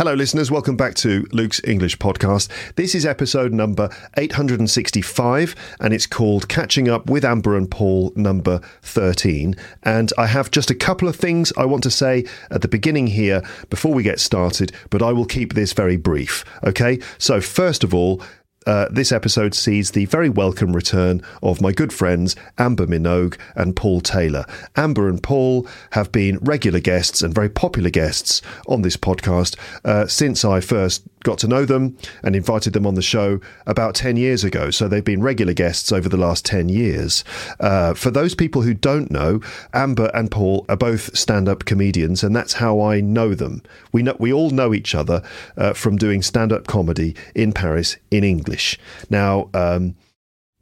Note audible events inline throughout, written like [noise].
Hello, listeners. Welcome back to Luke's English podcast. This is episode number 865, and it's called Catching Up with Amber and Paul, number 13. And I have just a couple of things I want to say at the beginning here before we get started, but I will keep this very brief. Okay? So, first of all, uh, this episode sees the very welcome return of my good friends Amber Minogue and Paul Taylor. Amber and Paul have been regular guests and very popular guests on this podcast uh, since I first got to know them and invited them on the show about 10 years ago. So they've been regular guests over the last 10 years. Uh, for those people who don't know, Amber and Paul are both stand up comedians, and that's how I know them. We, know, we all know each other uh, from doing stand up comedy in Paris in English. Now, um,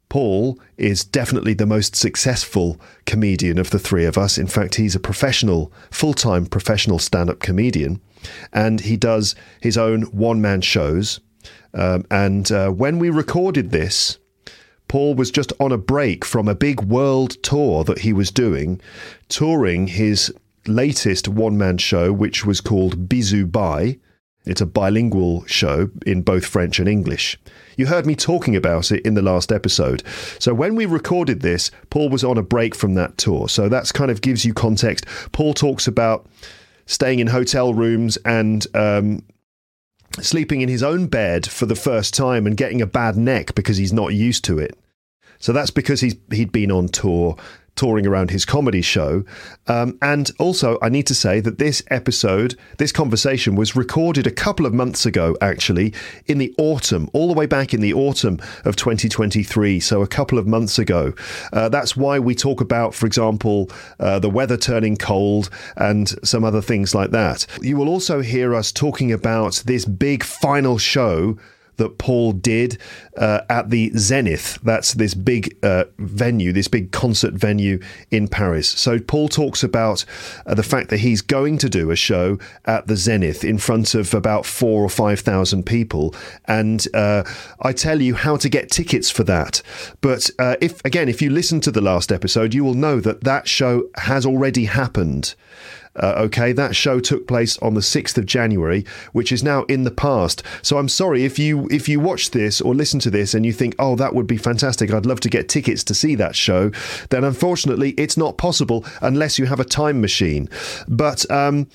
Paul is definitely the most successful comedian of the three of us. In fact, he's a professional, full time professional stand up comedian and he does his own one man shows. Um, and uh, when we recorded this, Paul was just on a break from a big world tour that he was doing, touring his latest one man show, which was called Bisou Bye. It's a bilingual show in both French and English. You heard me talking about it in the last episode. So when we recorded this, Paul was on a break from that tour. So that's kind of gives you context. Paul talks about staying in hotel rooms and um, sleeping in his own bed for the first time and getting a bad neck because he's not used to it. So that's because he's he'd been on tour touring around his comedy show. Um, and also, I need to say that this episode, this conversation was recorded a couple of months ago, actually, in the autumn, all the way back in the autumn of 2023. So, a couple of months ago. Uh, that's why we talk about, for example, uh, the weather turning cold and some other things like that. You will also hear us talking about this big final show that Paul did uh, at the Zenith. That's this big uh, venue, this big concert venue in Paris. So Paul talks about uh, the fact that he's going to do a show at the Zenith in front of about four or five thousand people, and uh, I tell you how to get tickets for that. But uh, if again, if you listen to the last episode, you will know that that show has already happened. Uh, okay, that show took place on the 6th of January, which is now in the past. So I'm sorry if you if you watch this or listen to this and you think, "Oh, that would be fantastic. I'd love to get tickets to see that show." Then unfortunately, it's not possible unless you have a time machine. But um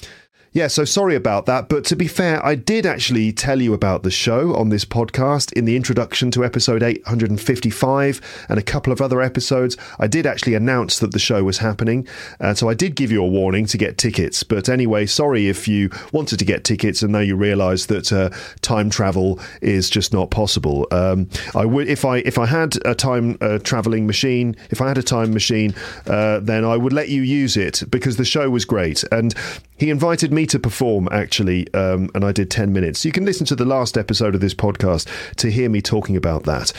yeah, so sorry about that. But to be fair, I did actually tell you about the show on this podcast in the introduction to episode 855 and a couple of other episodes. I did actually announce that the show was happening. Uh, so I did give you a warning to get tickets. But anyway, sorry if you wanted to get tickets and now you realize that uh, time travel is just not possible. Um, I would, if I, if I had a time uh, traveling machine, if I had a time machine, uh, then I would let you use it because the show was great. And he invited me to perform, actually, um, and I did 10 minutes. You can listen to the last episode of this podcast to hear me talking about that.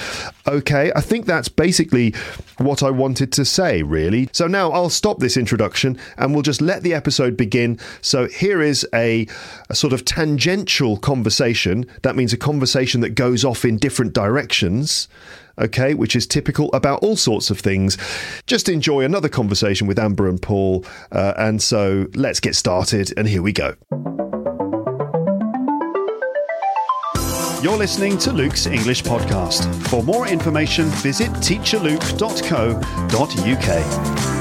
Okay, I think that's basically what I wanted to say, really. So now I'll stop this introduction and we'll just let the episode begin. So here is a, a sort of tangential conversation. That means a conversation that goes off in different directions okay, which is typical about all sorts of things. Just enjoy another conversation with Amber and Paul. Uh, and so let's get started, and here we go. You're listening to Luke's English Podcast. For more information, visit teacherluke.co.uk.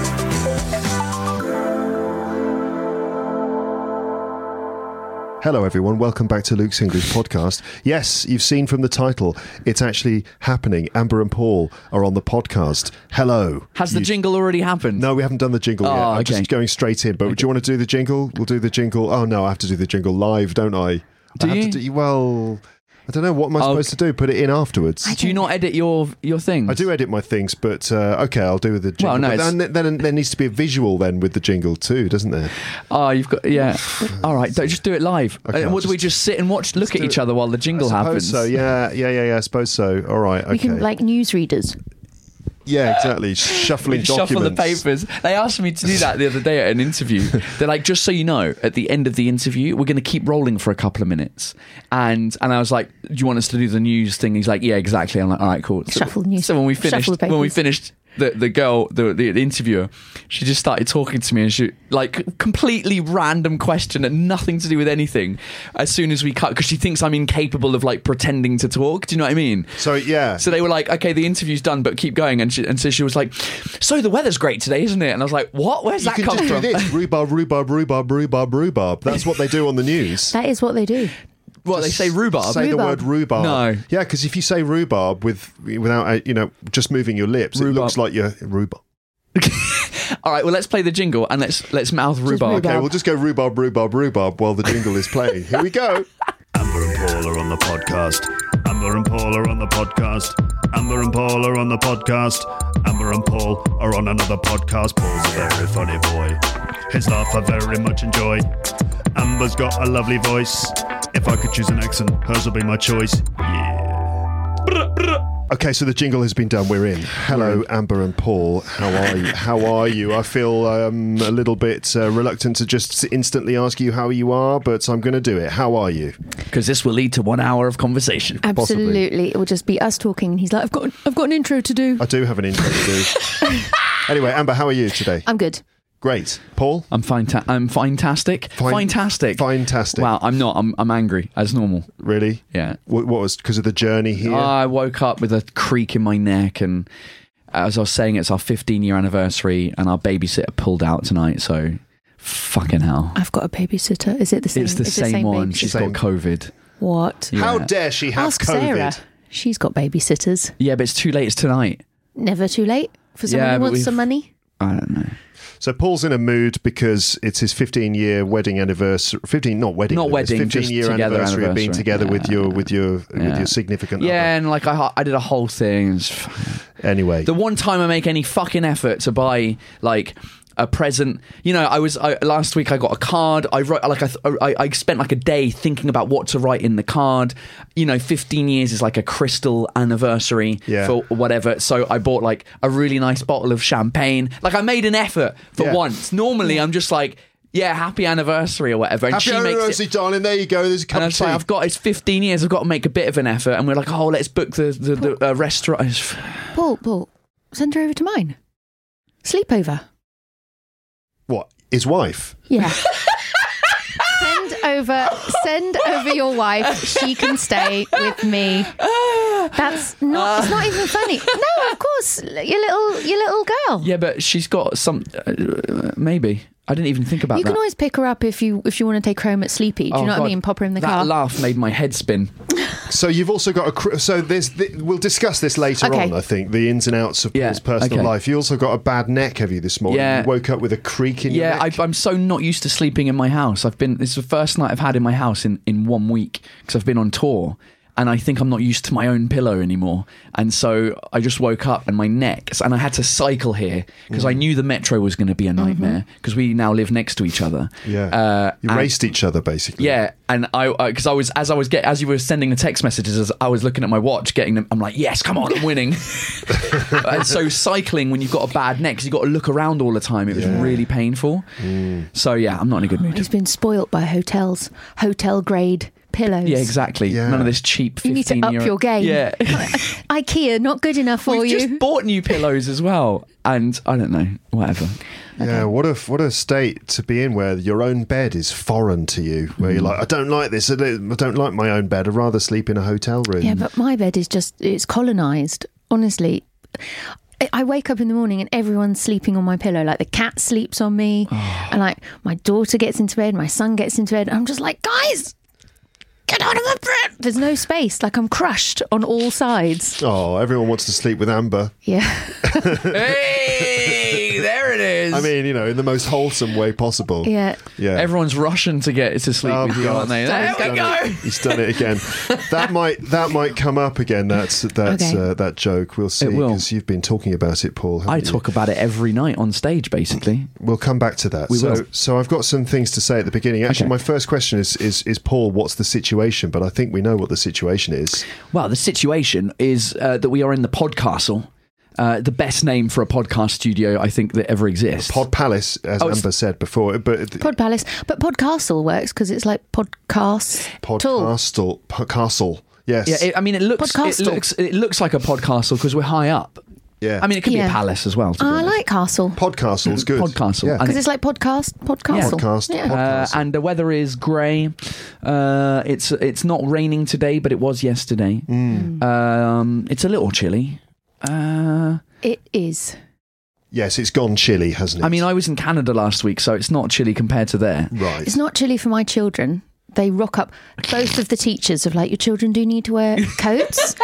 Hello, everyone. Welcome back to Luke's English podcast. Yes, you've seen from the title, it's actually happening. Amber and Paul are on the podcast. Hello. Has the You- jingle already happened? No, we haven't done the jingle yet. Oh, I'm okay. just going straight in. But do you want to do the jingle? We'll do the jingle. Oh no, I have to do the jingle live, don't I? Do I have you? to do well. I don't know what am I I'll- supposed to do. Put it in afterwards. Do you not edit your your things? I do edit my things, but uh, okay, I'll do with the jingle. Well, no, But it's- then, then there needs to be a visual then with the jingle too, doesn't there? Oh, you've got yeah. [sighs] All right, don't just do it live. Okay, Uh, I'll what do we just- just sit and watch, look at do each it. other while the jingle I suppose happens? so. Yeah, yeah, yeah, yeah. I suppose so. All right. Okay. We can like newsreaders. Yeah, exactly. [laughs] Shuffling documents. Shuffle the papers. They asked me to do that the other day at an interview. [laughs] They're like, just so you know, at the end of the interview, we're going to keep rolling for a couple of minutes. And and I was like, do you want us to do the news thing? He's like, yeah, exactly. I'm like, all right, cool. So, Shuffle news- So when we finished, when we finished. The, the girl the, the the interviewer she just started talking to me and she like completely random question and nothing to do with anything as soon as we cut because she thinks I'm incapable of like pretending to talk do you know what I mean So yeah. so they were like, okay, the interview's done, but keep going. And, she, and so she was like, so the weather's great today, isn't it? And I was like, what? Where's you that can come just from? do this rhubarb, rhubarb, rhubarb, rhubarb, rhubarb. That's what they do on the news. That is what they do. What, they say rhubarb? Say the Rhubarb. word rhubarb. No. Yeah, because if you say rhubarb with without uh, you know just moving your lips, it Rhubarb. looks like you're rhubarb. [laughs] All right, well, let's play the jingle and let's let's mouth rhubarb. rhubarb. Okay, we'll just go rhubarb, rhubarb, rhubarb while the jingle is playing. Here we go. [laughs] Amber and Paul are on the podcast. Amber and Paul are on the podcast. Amber and Paul are on the podcast. Amber and Paul are on another podcast. Paul's a very funny boy. His laugh I very much enjoy. Amber's got a lovely voice. If I could choose an accent, hers will be my choice. Yeah. Okay, so the jingle has been done. We're in. Hello, Amber and Paul. How are you? How are you? I feel um, a little bit uh, reluctant to just instantly ask you how you are, but I'm going to do it. How are you? Because this will lead to one hour of conversation. Absolutely. It will just be us talking and he's like, I've got I've got an intro to do. I do have an intro to do. [laughs] anyway, Amber, how are you today? I'm good. Great. Paul? I'm fine. I'm fantastic. Fine- fantastic. fantastic. Wow, I'm not. I'm I'm angry as normal. Really? Yeah. What, what was because of the journey here? I woke up with a creak in my neck, and as I was saying, it's our 15 year anniversary, and our babysitter pulled out tonight. So, fucking hell. I've got a babysitter. Is it the same? It's the is same, one. babysitter? She's Same. got COVID. What? How dare she have Ask COVID? Sarah. She's got babysitters. Yeah, but it's too late. It's tonight. Never too late for someone Yeah, who wants some money. I don't know. So Paul's in a mood because it's his 15 year wedding anniversary. 15, not wedding. Not anniversary, wedding, 15 just year together anniversary, of being anniversary. together with your with your with your significant other. Yeah, other. and like I, I did a whole thing. Anyway, The one time I make any fucking effort to buy like a present, you know, I was I, last week. I got a card. I wrote like I, th- I I spent like a day thinking about what to write in the card. You know, fifteen years is like a crystal anniversary Yeah. for whatever. So I bought like a really nice bottle of champagne. Like I made an effort for Yeah. once. Normally I'm just like. Yeah, happy anniversary or whatever. And happy she makes it, anniversary, darling. There you go. There's a cup and I of tea. like, I've got it's 15 years. I've got to make a bit of an effort. And we're like, oh, let's book the the, the uh, restaurant. It's- [sighs] Paul, Paul, send her over to mine. Sleepover. What? His wife. Yeah. send over send over your wife. She can stay with me. That's not it's not even funny. No, of course. Your little your little girl. Yeah, but she's got some. Uh, maybe I didn't even think about You that. You can always pick her up if you if you want to take her home at sleepy. Do you Oh, know what I mean? Pop her in the that car. laugh made my head spin. [laughs] So you've also got a. cr- So there's. th- we'll discuss this later Okay. on. I think the ins and outs of Yeah, Paul's personal okay. life. You also got a bad neck. Have you this morning? Yeah. You woke up with a creak in your Yeah, neck. I, I'm so not used to sleeping in my house. I've been. This is the first night I've had in my house in in one week because I've been on tour. And I think I'm not used to my own pillow anymore. And so I just woke up and my neck, and I had to cycle here because Mm. I knew the metro was going to be a Mm-hmm. nightmare because we now live next to each other. yeah. Uh, you and- raced each other basically. Yeah, and I because I, was as I was get as you were sending the text messages, as I was looking at my watch, getting them. I'm like, yes, come on, I'm winning. [laughs] and so cycling when you've got a bad neck, 'cause you've got to look around all the time. It was Yeah. really painful. So yeah, I'm not in a good mood. He's been spoilt by hotels, hotel grade pillows. Yeah, exactly. Yeah. None of this cheap. 15 You need to up euro- your game. Yeah. [laughs] [laughs] IKEA, not good enough for We've you. just bought new pillows as well, and I don't know, whatever. Yeah, what a what a state to be in where your own bed is foreign to you. Where Mm. you're like, I don't like this. I don't I don't like my own bed. I'd rather sleep in a hotel room. Yeah, but my bed is just, it's colonized. Honestly, I- I wake up in the morning and everyone's sleeping on my pillow. Like the cat sleeps on me, Oh. and like my daughter gets into bed, my son gets into bed. I'm just like, guys, get out of my bed. There's no space. Like I'm crushed on all sides. Oh, everyone wants to sleep with Amber. Yeah. [laughs] hey, there it is. I mean, you know, in the most wholesome way possible. Yeah. Yeah. everyone's rushing to get to sleep Oh, with you, God. aren't they? There He's we done go. it. He's done it again. [laughs] That might that might come up again. That's that's Okay. uh, that joke. We'll see because you've been talking about it, Paul. I you? talk about it every night on stage, basically. We'll come back to that. We so, will. so I've got some things to say at the beginning. Actually, Okay. my first question is, is is Paul, what's the situation? But I think we know what the situation is. Well, the situation is uh, that we are in the Podcastle, uh, the best name for a podcast studio I think that ever exists. Pod Palace, as Oh, Amber said before, but Pod Palace, but Podcastle works because it's like podcast. Podcastle, Podcastle. Yes. yeah, it, I mean, it looks it looks it looks like a podcastle because we're high up. yeah. I mean, it could be a palace as well. Oh, I like Castle Podcastle's good. Podcastle. Yeah. Because it's like podcast, podcastle. Podcast. Yeah. Uh, and the weather is grey. Uh, it's it's not raining today, but it was yesterday. Mm. Um, it's a little chilly. Uh, Uh, it is. yes, it's gone chilly, hasn't it? I mean, I was in Canada last week, so it's not chilly compared to there. right. It's not chilly for my children. They rock up. Both of the teachers of like, your children do need to wear [laughs] coats,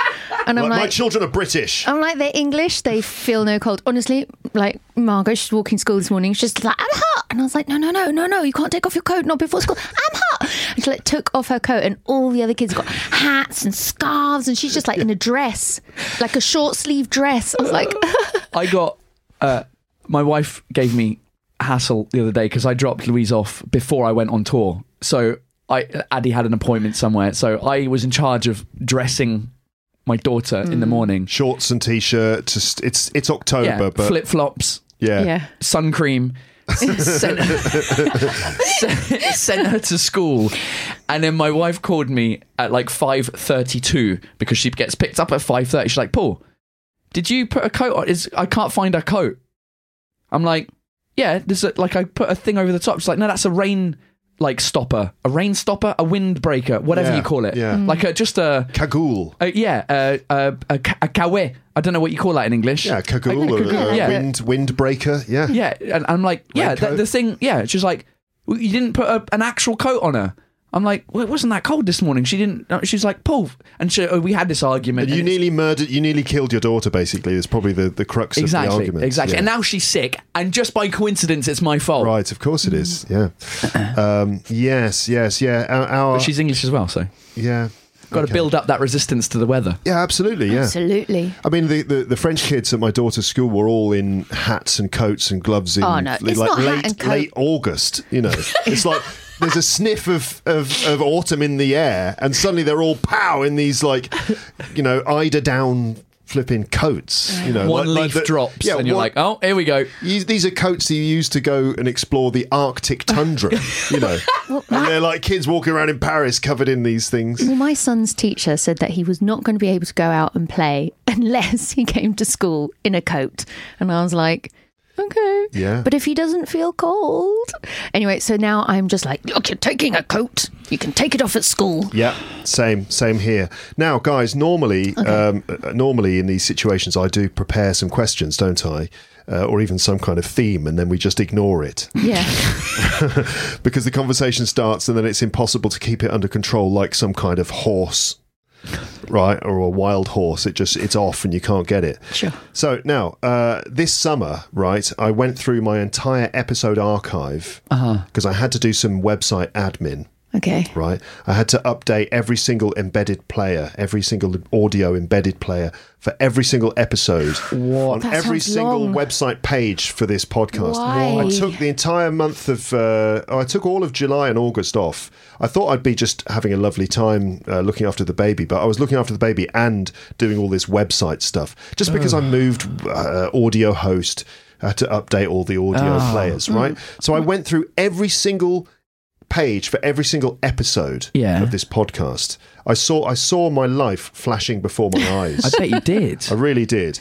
and I'm Like, my children are British. I'm like, they're English. They feel no cold. Honestly, like Margot, she's walking to school this morning. She's just like, I'm hot. And I was like, no, no, no, no, no. You can't take off your coat. Not before school. I'm hot. And she like took off her coat, and all the other kids got hats and scarves, and she's just like in a dress, like a short sleeve dress. I was like, [laughs] I got uh, my wife gave me hassle the other day because I dropped Louise off before I went on tour. So I Addie had an appointment somewhere, so I was in charge of dressing my daughter in the mm. morning. Shorts and t-shirt. Just it's it's October, Yeah, but flip flops, yeah. yeah. sun cream. [laughs] sent, sent, [laughs] sent her to school and then my wife called me at like 5.32 because she gets picked up at 5.30 she's like paul did you put a coat on is i can't find a coat i'm like yeah there's a, like i put a thing over the top she's like no that's a rain like stopper a rain stopper a windbreaker whatever Yeah, you call it yeah. like a, just a Cagoule. uh, yeah, uh, uh, a, ca- a K-Way. I don't know what you call that in English. Yeah, cagoule or cagoule, a yeah. wind windbreaker. Yeah. Yeah, and I'm like, yeah, the, the thing, yeah. She's like, "Well, you didn't put a, an actual coat on her. I'm like, well, it wasn't that cold this morning. She didn't. uh, She's like, Paul, and she, uh, we had this argument. You nearly murdered. You nearly killed your daughter. Basically, is probably the, the crux of the argument. exactly. Yeah. And now she's sick, and just by coincidence, it's my fault. Right, of course it is. Yeah. [clears throat] Um, yes, yes, yeah. Our, our But she's English as well, so yeah. got to build up that resistance to the weather. Yeah, absolutely. Yeah. Absolutely. I mean, the, the, the French kids at my daughter's school were all in hats and coats and gloves in Oh, no, like it's not hat and coat. late August. You know, [laughs] it's like there's a sniff of, of, of autumn in the air, and suddenly they're all pow in these like, you know, eider down flipping coats. You know, One like- like leaf the- drops, yeah, and you're one- like, oh, here we go. You, these are coats that you use to go and explore the Arctic tundra, you know. [laughs] and they're like kids walking around in Paris covered in these things. Well, my son's teacher said that he was not going to be able to go out and play unless he came to school in a coat. And I was like, okay. Yeah. But if he doesn't feel cold. Anyway, so now I'm just like, look, you're taking a coat. You can take it off at school. Yeah, same, same here. Now, guys, normally, um, uh, normally in these situations, I do prepare some questions, don't I? Uh, or even some kind of theme, and then we just ignore it Yeah. [laughs] because the conversation starts, and then it's impossible to keep it under control, like some kind of horse, right, or a wild horse. It just it's off, and you can't get it. Sure. So now, uh, this summer, right, I went through my entire episode archive because I had to do some website admin Okay. right? I had to update every single embedded player, every single audio embedded player for every single episode on That every single long. website page for this podcast. Why? I took the entire month of, uh, I took all of July and August off. I thought I'd be just having a lovely time uh, looking after the baby, but I was looking after the baby and doing all this website stuff just because I moved uh, audio host. I had to update all the audio Oh. players, right? So I went through every single page for every single episode Yeah. of this podcast. I saw I saw my life flashing before my [laughs] eyes. I bet you did. I really did.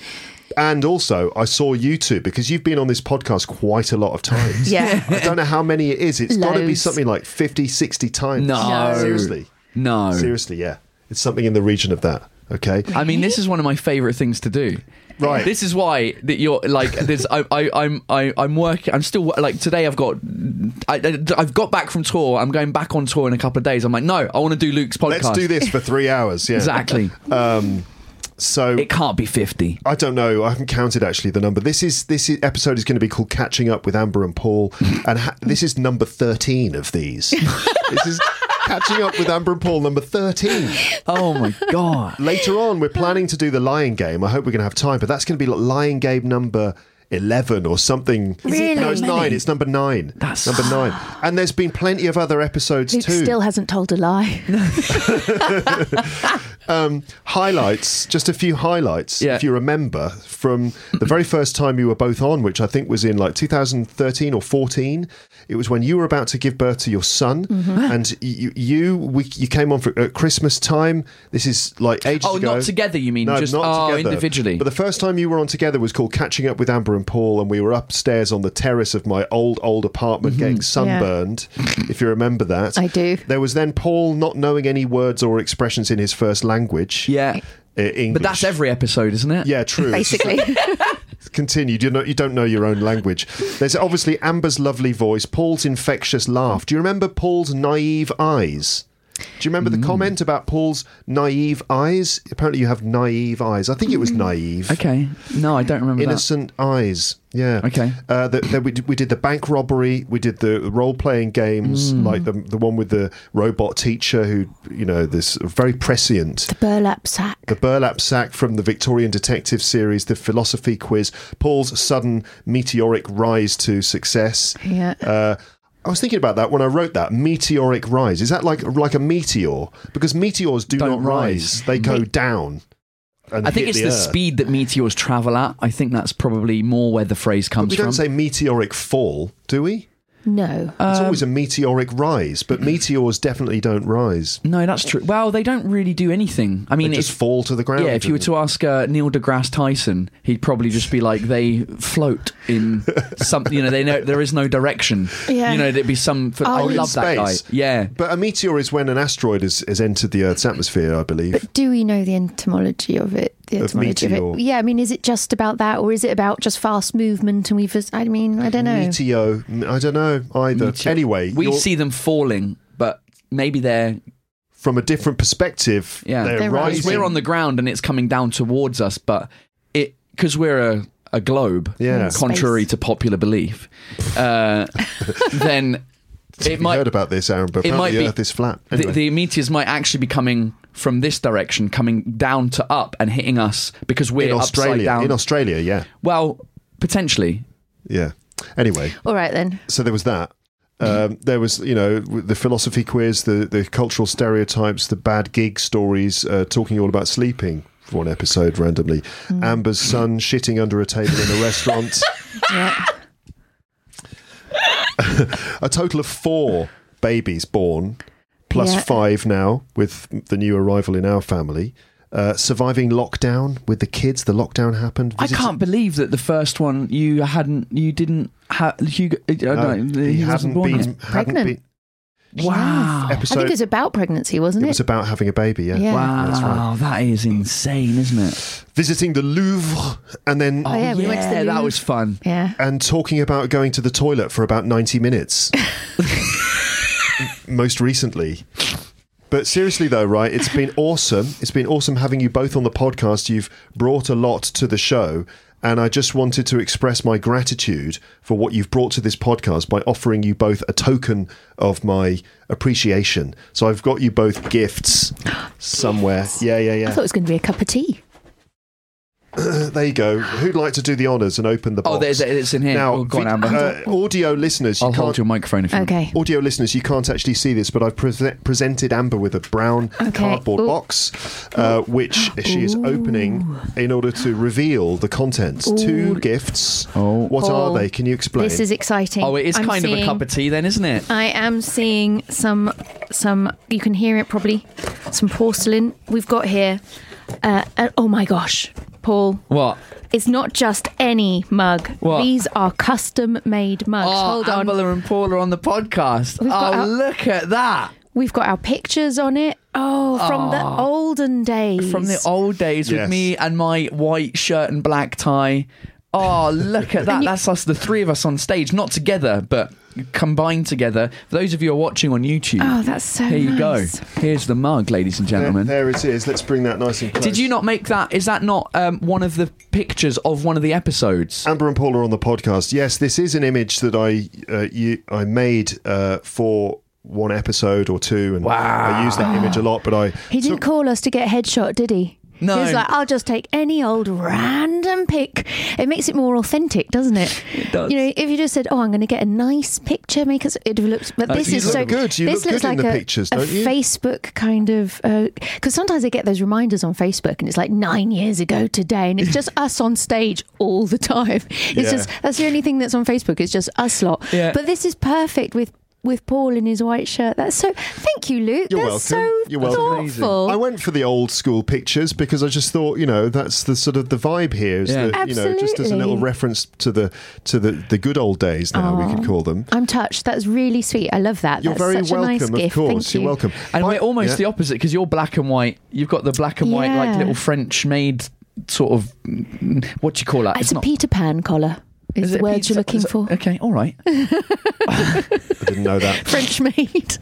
And also, I saw you too because you've been on this podcast quite a lot of times. [laughs] Yeah. I don't know how many it is. It's got to be something like 50, 60 times. No. Seriously. No. Seriously, yeah. It's something in the region of that. Okay. I mean, this is one of my favorite things to do. Right. This is why that you're like this. I, I, I'm, I, I'm working. I'm still like today. I've got, I, I've got back from tour. I'm going back on tour in a couple of days. I'm like, no, I want to do Luke's podcast. Let's do this for three hours. Yeah. Exactly. Um, so It can't be 50. I don't know. I haven't counted actually the number. This is this is, episode is going to be called "Catching Up with Amber and Paul," and ha- this is number thirteen of these. [laughs] this is "Catching Up with Amber and Paul" number thirteen. Oh my God. Later on, we're planning to do the Lying Game. I hope we're going to have time, but that's going to be like Lying Game number. 11 or something. Really? No, it's Many? nine. It's number nine. That's- number nine. And there's been plenty of other episodes Luke too. still hasn't told a lie. [laughs] highlights, just a few highlights, Yeah. if you remember, from the very first time you were both on, which I think was in like 2013 or 14. It was when you were about to give birth to your son, Mm-hmm. and you you we, you came on for at Christmas time. This is like ages Oh, ago. not together, you mean? No, Just not oh, together. individually. But the first time you were on together was called Catching Up with Amber and Paul, and we were upstairs on the terrace of my old, old apartment Mm-hmm. getting sunburned, if you remember that. I do. There was then Paul not knowing any words or expressions in his first language. yeah. uh, English. But that's every episode, isn't it? Yeah, true. Basically, [laughs] [laughs] Continued. You know, you don't know your own language. There's obviously Amber's lovely voice, Paul's infectious laugh. Do you remember Paul's naive eyes? Do you remember Mm. the comment about Paul's naive eyes? Apparently, you have naive eyes. I think it was naive. Okay. No, I don't remember Innocent eyes. Yeah. Okay. Uh, the, the, we, did, we did the bank robbery. We did the role playing games, Mm. like the the one with the robot teacher who, you know, this very prescient. the burlap sack. The burlap sack from the Victorian Detective series, the philosophy quiz, Paul's sudden meteoric rise to success. Yeah. Uh, I was thinking about that when I wrote that meteoric rise. Is that like like a meteor? Because meteors do Don't not rise; rise. they go down. I think it's the, earth. speed that meteors travel at. I think that's probably more where the phrase comes we from. don't say meteoric fall, do we? No. It's Um, always a meteoric rise, but [clears throat] meteors definitely don't rise. no, that's true. Well, they don't really do anything. I They mean, just if, fall to the ground. yeah, if you were to ask uh, Neil deGrasse Tyson, he'd probably just be like, they float in [laughs] something. You know, they know there is no direction. Yeah. You know, there'd be some. For, Oh, I in love that guy. space. Yeah. But a meteor is when an asteroid has, has entered the Earth's atmosphere, I believe. But do we know the etymology of it? The Of of, meteor. it? Yeah, I mean, is it just about that, or is it about just fast movement? And we've, I mean, I don't know. Meteo, I don't know either. Meteor. Anyway, we see them falling, but maybe they're from a different perspective, Yeah. they're, They're rising. because we're on the ground and it's coming down towards us, but it because we're a, a globe, Yeah. contrary Space. to popular belief, uh, [laughs] then it We might heard about this, Aaron, but it might the be- Earth is flat. the, Anyway. the meteors might actually be coming from this direction, coming down to up and hitting us because we're in upside Australia, down. in Australia, yeah, well, potentially. yeah. Anyway, All right then. so there was that. Um, there was, you know, the philosophy quiz, the the cultural stereotypes, the bad gig stories, uh, talking all about sleeping. For one episode, randomly, Hmm. Amber's son shitting under a table in a restaurant. [laughs] Yeah. [laughs] a total of four babies born, plus Yeah. five now with the new arrival in our family. Uh, surviving lockdown with the kids. The lockdown happened. I can't believe that the first one you hadn't, you didn't have. Hugo, I No, don't know, he, he, wasn't hadn't born been. yet. Hadn't Pregnant. been. Wow. I think it was about pregnancy, wasn't it it? was about having a baby. Yeah. Yeah. Wow, That's right. that is insane, isn't it? Visiting the Louvre and then Oh, yeah, we went to the oh, that was fun. yeah. and talking about going to the toilet for about 90 minutes. [laughs] Most recently. But seriously, though, right? It's been awesome. It's been awesome having you both on the podcast. You've brought a lot to the show. And I just wanted to express my gratitude for what you've brought to this podcast by offering you both a token of my appreciation. So I've got you both gifts [gasps] somewhere. Yeah, yeah, yeah. I thought it was going to be a cup of tea. [clears throat] There you go. Who'd like to do the honours and open the box? Oh, there's it's in here. Now, oh, go on, Amber. uh, audio listeners, you I'll can't hold your microphone if you want. Okay. audio listeners, you can't actually see this, but I've pre- presented Amber with a brown Okay. cardboard Ooh. box, uh, which she is opening in order to reveal the contents. Two gifts. Oh. What Paul, are they? Can you explain? This is exciting. Oh, it is I'm kind of a cup of tea, then, isn't it? I am seeing some some you can hear it probably some porcelain we've got here. Uh, uh, oh my gosh, Paul. What? It's not just any mug. What? These are custom made mugs. Oh, Hold on. Amber and Paul are on the podcast. We've got oh, our- look at that. We've got our pictures on it. Oh, from the oh. olden days. From the old days Yes. with me and my white shirt and black tie. Oh, look at [laughs] that. you- That's us, the three of us on stage. Not together, but combined together. For those of you who are watching on YouTube, Oh, that's so here you nice. go. Here's the mug, ladies and gentlemen. there it is. Let's bring that nice and close. Did you not make that? Is that not um, one of the pictures of one of the episodes? Amber and Paul are on the podcast. Yes, this is an image that I uh, you, I made uh, for one episode or two, and I use that image a lot. But I He didn't took- call us to get a headshot, did he? No. He was like, I'll just take any old random pic. It makes it more authentic, doesn't it? It does. You know, if you just said, "Oh, I'm going to get a nice picture," make us it looks. But Uh, this you is look so good. You this look looks good in like the a, pictures, don't you? Facebook kind of because sometimes I get those reminders on Facebook, and it's like nine years ago today, and it's just [laughs] us on stage all the time. It's Yeah. just that's the only thing that's on Facebook. It's just us lot. Yeah. But this is perfect with. With Paul in his white shirt. That's so. Thank you, Luke. You're That's welcome. so You're welcome. thoughtful. I went for the old school pictures because I just thought, you know, that's the sort of the vibe here. Is Yeah. that, you know, just as a little reference to the to the, the good old days now we could call them. I'm touched. That's really sweet. I love that. You're That's very such a nice welcome, of gift. course. Thank You're you. welcome. And By- we're almost yeah. the opposite because you're black and white. You've got the black and white, like little French made sort of what do you call that? It's, a Peter Pan collar. Is, is the it word you're looking it- for? Okay, all right. [laughs] I didn't know that. French made.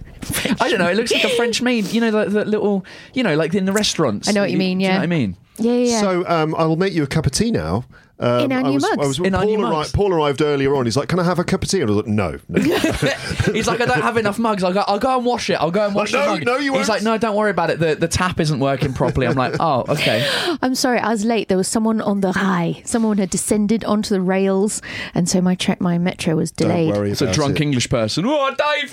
I don't know. It looks like a French maid. You know, the, the little. You know, like in the restaurants. I know what you mean, Do you know yeah. what I mean? Yeah, yeah. yeah. So um, I will make you a cup of tea now. Um, In our I new was, mugs. I was, In our Paul, new arri- mugs. Paul arrived earlier on. He's like, "Can I have a cup of tea?" And I was like, "No, no." [laughs] He's like, I don't have enough mugs. I'll go, I'll go and wash it. I'll go and wash no, the mug. no, you He's won't. like, no, don't worry about it. The the tap isn't working properly. I'm like, [laughs] oh, okay. I'm sorry, I was late. There was someone on the high. Someone had descended onto the rails, and so my tra- my metro was Don't delayed. worry It's a drunk it. English person. Oh, Dave!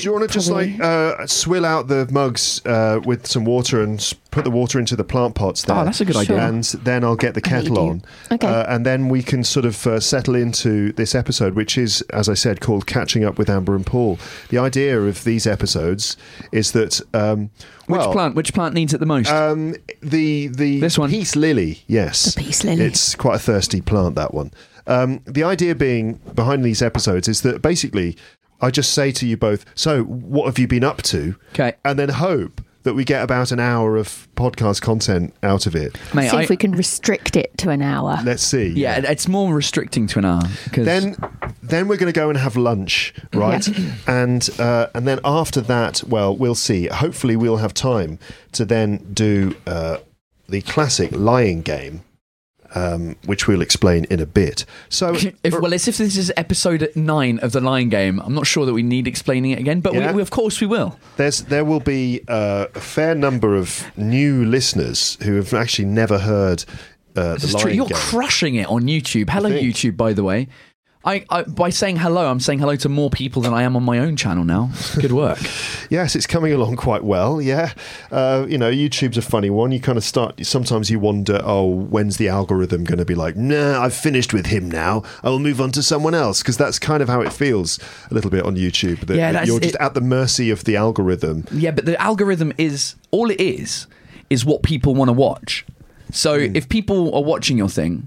Do you want to just like uh, swill out the mugs uh, with some water and put the water into the plant pots there? Oh, that's a good idea. And then I'll get the I bet you kettle on. Okay. Uh, and then we can sort of uh, settle into this episode, which is, as I said, called Catching Up with Amber and Paul. The idea of these episodes is that. Um, Which plant? Which plant needs it the most? Um, the the This one? peace lily, yes, The peace lily. It's quite a thirsty plant. That one. Um, the idea being behind these episodes is that basically, I just say to you both, "So, what have you been up to? Okay. and then hope that we get about an hour of podcast content out of it. Mate, See I, if we can restrict it to an hour. Let's see. yeah, it's more restricting to an hour. 'cause- Then, then we're going to go and have lunch, right? And uh, and then after that, well, we'll see. Hopefully, we'll have time to then do uh, the classic lying game, um, which we'll explain in a bit. So, [laughs] If, well, as if this is episode nine of the Lying Game, I'm not sure that we need explaining it again, but Yeah. we, we, of course we will. there's there will be uh, a fair number of new listeners who have actually never heard uh, This the is true. You're game. crushing it on YouTube. Hello. YouTube, by the way. I, I by saying hello, I'm saying hello to more people than I am on my own channel now. Good work. [laughs] Yes, it's coming along quite well. Yeah, uh, you know, YouTube's a funny one. You kind of start. Sometimes you wonder, oh, when's the algorithm going to be like, nah, I've finished with him now. I will move on to someone else because that's kind of how it feels a little bit on YouTube. That, Yeah, that you're just it- at the mercy of the algorithm. yeah, but the algorithm is all it is is what people want to watch. So if people are watching your thing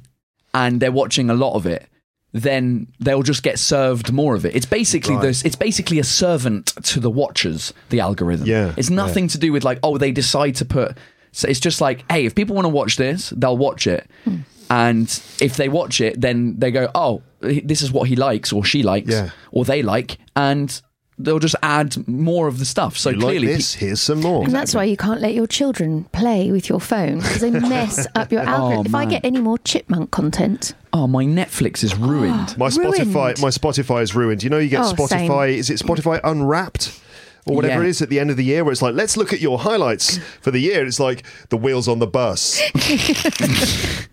and they're watching a lot of it, then they'll just get served more of it. It's basically Right. this. It's basically a servant to the watchers. The algorithm. Yeah, It's nothing to do with like oh they decide to put. So it's just like hey if people want to watch this they'll watch it, hmm. and if they watch it then they go oh this is what he likes or she likes Yeah. or they like and they'll just add more of the stuff. So you like clearly this? Here's some more. And that's why you can't let your children play with your phone because they [laughs] mess up your oh, algorithm. if I get any more chipmunk content, Oh, my Netflix is ruined. [gasps] My Spotify, Ruined. my Spotify is ruined. You know, you get Oh, Spotify. Is it Spotify Unwrapped? Or whatever Yeah. it is at the end of the year, where it's like, let's look at your highlights for the year. It's like the wheels on the bus. [laughs]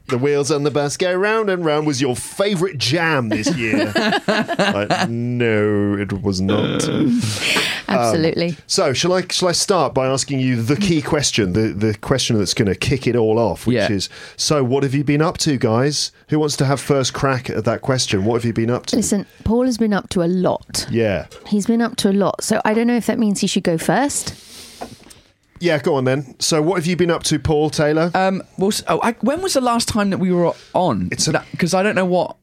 the wheels on the bus go round and round. Was your favourite jam this year? [laughs] like, no, it was not. [laughs] absolutely. Um, so, shall I shall I start by asking you the key question, the the question that's going to kick it all off, which Yeah. is, so what have you been up to, guys? Who wants to have first crack at that question? What have you been up to? Listen, Paul has been up to a lot. Yeah, He's been up to a lot. So I don't know if that means he should go first. yeah. Go on then. So, what have you been up to, Paul Taylor? Um, well, oh, I, when was the last time that we were on? It's a- because I don't know what.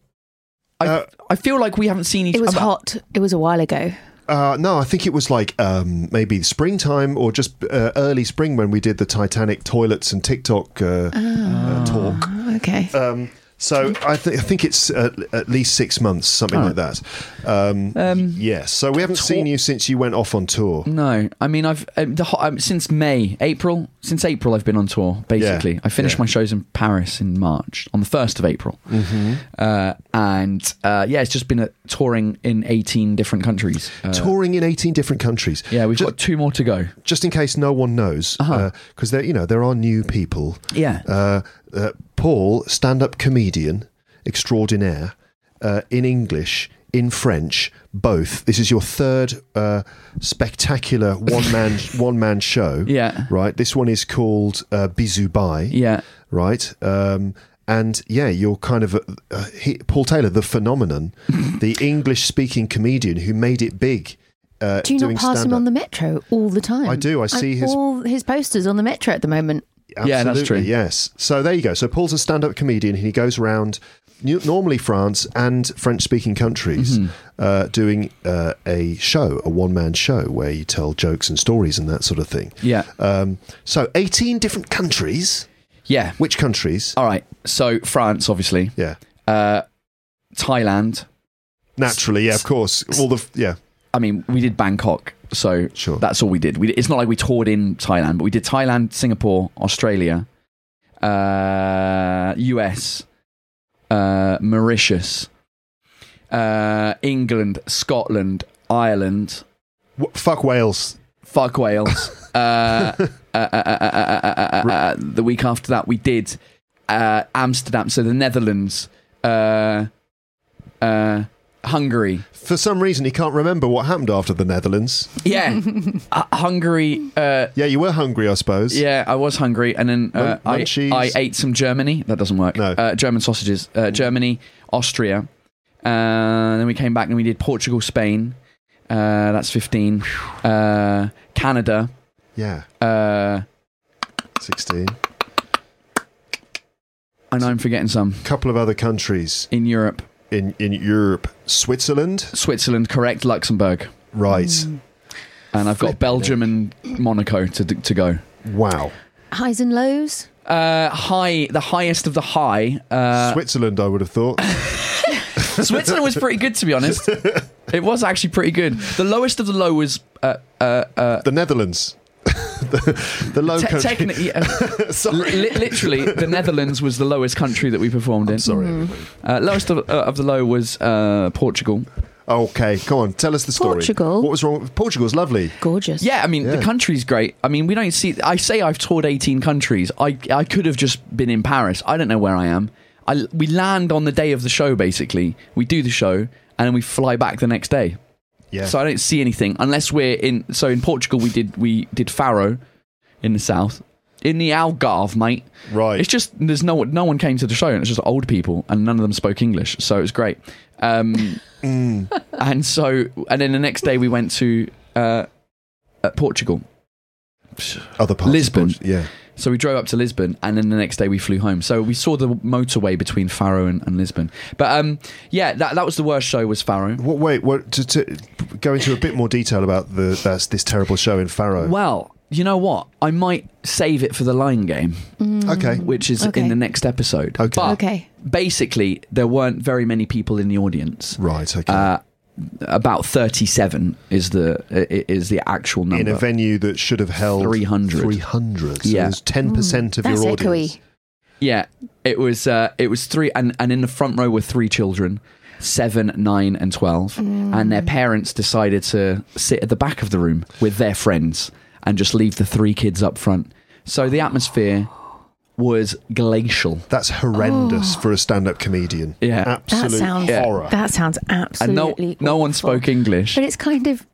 I Uh, I feel like we haven't seen each. It was other. hot. It was a while ago. Uh, no, I think it was like um, maybe springtime or just uh, early spring when we did the Titanic toilets and TikTok uh, uh, talk. Okay. Um, So I, th- I think it's at, at least six months, something like that. Um, Um, yes. So we haven't tour- seen you since you went off on tour. No, I mean I've um, the, ho- um, since May, April, since April I've been on tour. Basically, Yeah, I finished yeah. my shows in Paris in March on the first of April, Mm-hmm. uh, and uh, yeah, it's just been a, touring in eighteen different countries. Uh, Touring in 18 different countries. yeah, we've Ju- got two more to go. just in case no one knows, because Uh-huh. there, you know, there are new people. Yeah, Uh, Paul, stand-up comedian extraordinaire, uh, in English, in French, both. This is your third uh, spectacular [laughs] one-man one-man show. Yeah. right. This one is called uh, Bisou Bye. yeah, right. Um, and yeah, you're kind of uh, uh, he, Paul Taylor, the phenomenon, [laughs] the English-speaking comedian who made it big. Uh, Do you doing not pass him stand-up. on the metro all the time? I do, I see his- all his posters on the metro at the moment. Yeah, that's Absolutely, true. Yes. So there you go. So Paul's a stand-up comedian, and he goes around normally France and French-speaking countries, Mm-hmm. uh, doing uh, a show, a one-man show where you tell jokes and stories and that sort of thing. yeah, Um, so 18 different countries. yeah. Which countries? All right, so France, obviously, Yeah. uh, Thailand. Naturally, yeah, of course. All the yeah. I mean, we did Bangkok, so sure. that's all we did. We, it's not like we toured in Thailand, but we did Thailand, Singapore, Australia, uh, US, uh, Mauritius, uh, England, Scotland, Ireland. W- fuck Wales. Fuck Wales. the week after that, we did uh, Amsterdam, so the Netherlands. Uh, uh, Hungary. For some reason, he can't remember what happened after the Netherlands. Yeah, [laughs] uh, Hungary. Uh, Yeah, you were hungry, I suppose. Yeah, I was hungry, and then uh, I. I ate some Germany. That doesn't work. No. Uh, German sausages. Uh, Germany, Austria. Uh, then we came back and we did Portugal, Spain. Uh, that's 15. Uh, Canada. Yeah. Uh, 16. I know I'm forgetting some. A couple of other countries In Europe. In, in Europe. Switzerland. Switzerland, correct. Luxembourg. Right. And I've got Flippin' Belgium and Monaco to, to go. Wow. Highs and lows. Uh, high, the highest of the high. Uh, Switzerland, I would have thought. [laughs] Switzerland was pretty good, to be honest. [laughs] It was actually pretty good. The lowest of the low was uh, uh, uh, the Netherlands. The, the low te- country. technically, [laughs] uh, [laughs] Sorry. li- literally, the Netherlands was the lowest country that we performed in. Sorry. Mm-hmm. Uh, lowest of, uh, of the low was uh, Portugal. Okay, come on. Tell us the story. Portugal? What was wrong? with- Portugal's lovely. Gorgeous. Yeah, I mean Yeah. the country's great. I mean we don't see. I say I've toured eighteen countries. I I could have just been in Paris. I don't know where I am. I we land on the day of the show. Basically, we do the show and then we fly back the next day. Yeah. So I don't see anything unless we're in. So in Portugal we did we did Faro in the south. In the Algarve, mate. right. It's just there's no no one came to the show, and it's just old people, and none of them spoke English, so it was great. Um, [laughs] Mm. and so, and then the next day we went to uh, uh, Portugal. Other parts. of Lisbon. Portu- yeah. So we drove up to Lisbon, and then the next day we flew home. So we saw the motorway between Faro and, and Lisbon. But um, yeah, that that was the worst show was Faro. What, wait, what, to, to go into a bit more detail about the that's this terrible show in Faro. Well, you know what? I might save it for the lying game, okay. which is Okay. in the next episode. Okay. But Okay. basically, there weren't very many people in the audience. Right. Okay. Uh, about 37 is the is the actual number. in a venue that should have held 300. 300. So Yeah. there's 10% of your audience. echoey. yeah, it was uh, it was three, and and in the front row were three children, seven, nine, and twelve, and their parents decided to sit at the back of the room with their friends and just leave the three kids up front. So the atmosphere was glacial. That's horrendous for a stand-up comedian. Yeah. That sounds horror. that sounds absolutely. And no, absolutely. no one spoke English. But it's kind of,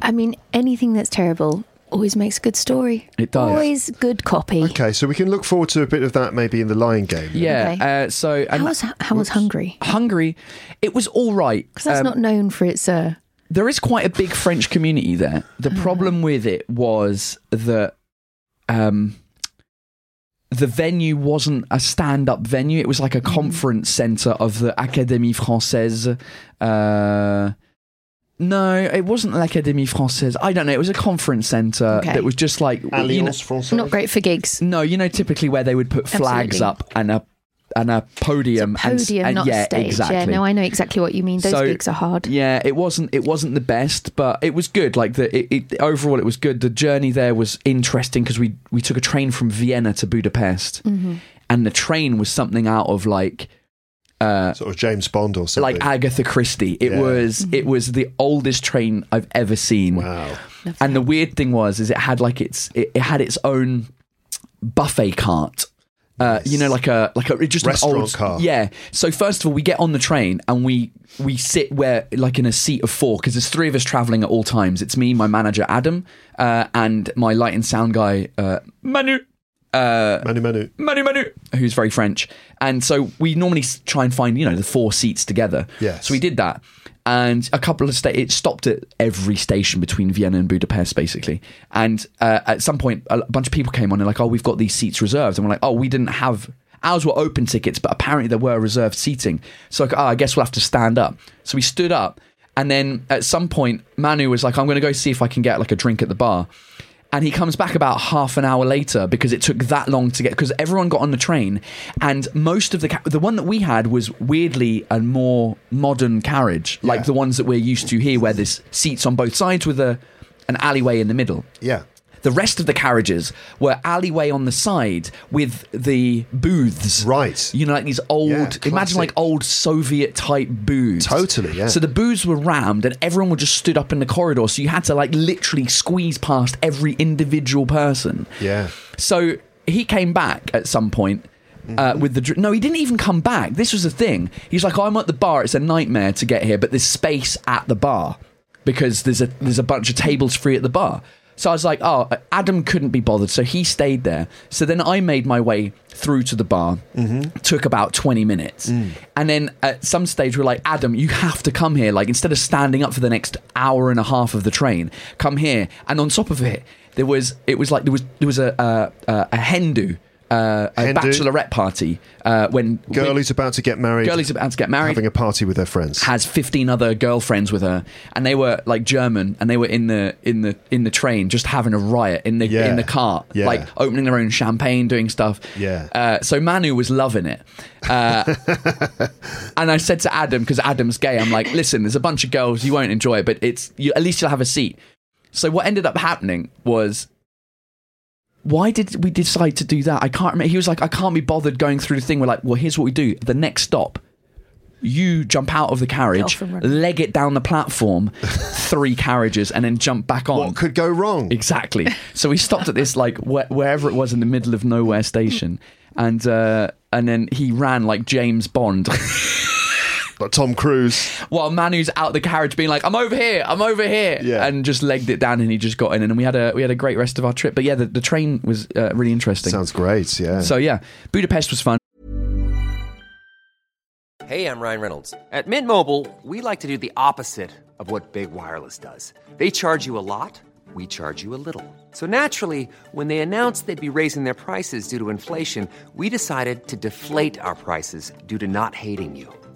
I mean, anything that's terrible always makes a good story. It does. Always good copy. Okay, so we can look forward to a bit of that maybe in the Lying Game. Yeah. Okay. Uh, so and How was how was Hungary? Hungary, it was all right. Because that's Um, not known for its. Uh, there is quite a big French community there. The Uh-huh. problem with it was that um, the venue wasn't a stand-up venue. It was like a Mm. conference center of the Académie Française. Uh, no, it wasn't l'Académie Française. I don't know. It was a conference center Okay. that was just like you know, Alliance Française. not great for gigs. no, you know, typically where they would put flags Absolutely. up and a and a podium. and s- Podium, and- not yeah, stage. Exactly. Yeah, no, I know exactly what you mean. Those So, gigs are hard. Yeah, it wasn't it wasn't the best, but it was good. Like the it, it, overall, it was good. The journey there was interesting because we we took a train from Vienna to Budapest, Mm-hmm. and the train was something out of like Sort of James Bond or something. like Agatha Christie. It Yeah. was it was the oldest train I've ever seen. wow. And the weird thing was, is it had like its it, it had its own buffet cart. Uh, you know, like a like a just Restaurant an old car. Yeah. So first of all, we get on the train and we we sit where like in a seat of four because there's three of us traveling at all times. It's me, my manager Adam, uh, and my light and sound guy uh, Manu. Uh, Manu Manu. Manu Manu, who's very French. And so we normally try and find, you know, the four seats together. Yes. So we did that. And a couple of sta- it stopped at every station between Vienna and Budapest, basically. And uh, at some point, a bunch of people came on and like, oh, we've got these seats reserved. And we're like, oh, we didn't have ours were open tickets, but apparently there were reserved seating. So like, oh, I guess we'll have to stand up. So we stood up, and then at some point, Manu was like, I'm going to go see if I can get like a drink at the bar and he comes back about half an hour later because it took that long to get because everyone got on the train and most of the ca- the one that we had was weirdly a more modern carriage like Yeah. the ones that we're used to here where there's seats on both sides with a an alleyway in the middle Yeah. The rest of the carriages were alleyway on the side with the booths. Right. You know, like these old, Yeah, imagine like old Soviet type booths. Totally, yeah. So the booths were rammed and everyone would just stood up in the corridor. So you had to like literally squeeze past every individual person. Yeah. So he came back at some point. Uh, with the dr- no, he didn't even come back. This was the thing. He's like, I'm at the bar. It's a nightmare to get here, but there's space at the bar because there's a there's a bunch of tables free at the bar. So I was like, oh, Adam couldn't be bothered, so he stayed there. So then I made my way through to the bar. Mm-hmm. Took about twenty minutes, mm. and then at some stage we're like, Adam, you have to come here. Like instead of standing up for the next hour and a half of the train, come here. And on top of it, there was it was like there was there was a a, a, a hen do. Uh, a Hen do? bachelorette party uh, when Girl who's about to get married. girl who's about to get married having a party with her friends. has 15 other girlfriends with her and they were like german and they were in the in the in the train just having a riot in the Yeah. in the car Yeah. like opening their own champagne doing stuff Yeah. uh, so manu was loving it uh, [laughs] and i said to adam because adam's gay i'm like listen there's a bunch of girls you won't enjoy it but it's you, at least you'll have a seat so what ended up happening was why did we decide to do that? I can't remember. He was like, I can't be bothered going through the thing. We're like, well, here's what we do. The next stop, you jump out of the carriage, off and run. leg it down the platform, [laughs] three carriages, and then jump back on. What could go wrong? Exactly. So we stopped at this like wh- wherever it was in the middle of nowhere station, and uh, and then he ran like James Bond, [laughs] Like Tom Cruise. while Manu's out the carriage being like, "I'm over here, I'm over here," Yeah. and just legged it down, and he just got in, and we had a we had a great rest of our trip. But yeah, the, the train was uh, really interesting. Sounds great. Yeah. so yeah, Budapest was fun. Hey, I'm Ryan Reynolds. At Mint Mobile, we like to do the opposite of what Big Wireless does. They charge you a lot, we charge you a little. So naturally, when they announced they'd be raising their prices due to inflation, we decided to deflate our prices due to not hating you.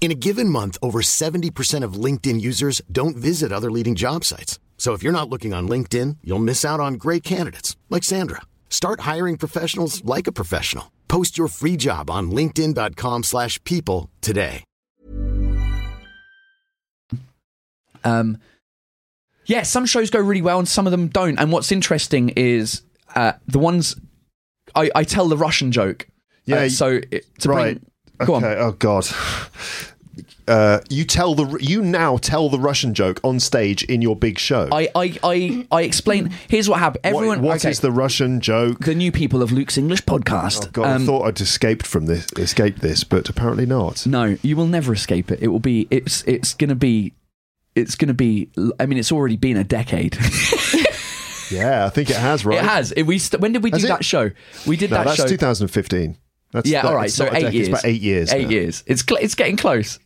In a given month, over 70% of LinkedIn users don't visit other leading job sites. So if you're not looking on LinkedIn, you'll miss out on great candidates like Sandra. Start hiring professionals like a professional. Post your free job on linkedin.com/people slash people today. Um, yeah, some shows go really well and some of them don't. And what's interesting is uh, the ones I, I tell the Russian joke. Yeah, Uh, so it, to right. bring, go okay. on. Oh God. Uh, you tell the you now tell the Russian joke on stage in your big show. I, I, I, I explain. Here's what happened. What- Everyone, what is okay, the Russian joke? the new people of Luke's English podcast. Oh God, Um, I thought I'd escaped from this, escaped this, but apparently not. No, you will never escape it. It will be. It's. It's gonna be. It's gonna be. I mean, it's already been a decade. [laughs] Yeah, I think it has. Right? It has. It, we st- when did we Has do it? that show? We did No, that that's show. 2015. That's yeah, that- all right. So eight decade, years. It's about eight years. Eight now. years. It's cl- it's getting close.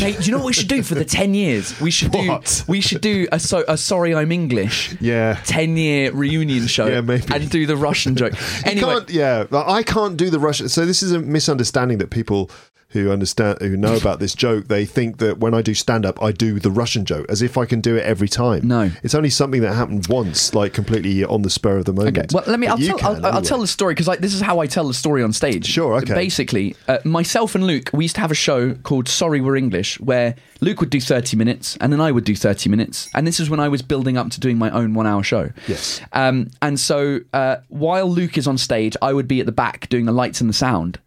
Mate, do you know what we should do for the [laughs] ten years? We should What? do we should do a so a sorry I'm English. Yeah. Ten year reunion show. Yeah, maybe. And do the Russian joke. Anyway, yeah, I can't do the Russian. So this is a misunderstanding that people who understand who know [laughs] about this joke they think that when I do stand up I do the Russian joke as if I can do it every time. No. it's only something that happened once, like completely on the spur of the moment. Okay. Well, let me. But I'll tell, can, I'll, I'll tell the story because this is how I tell the story on stage. Sure, okay. Basically, uh, myself and Luke, we used to have a show called Sorry We're English, where Luke would do thirty minutes and then I would do thirty minutes, and this is when I was building up to doing my own one-hour show. Yes. Um, and so uh, while Luke is on stage, I would be at the back doing the lights and the sound.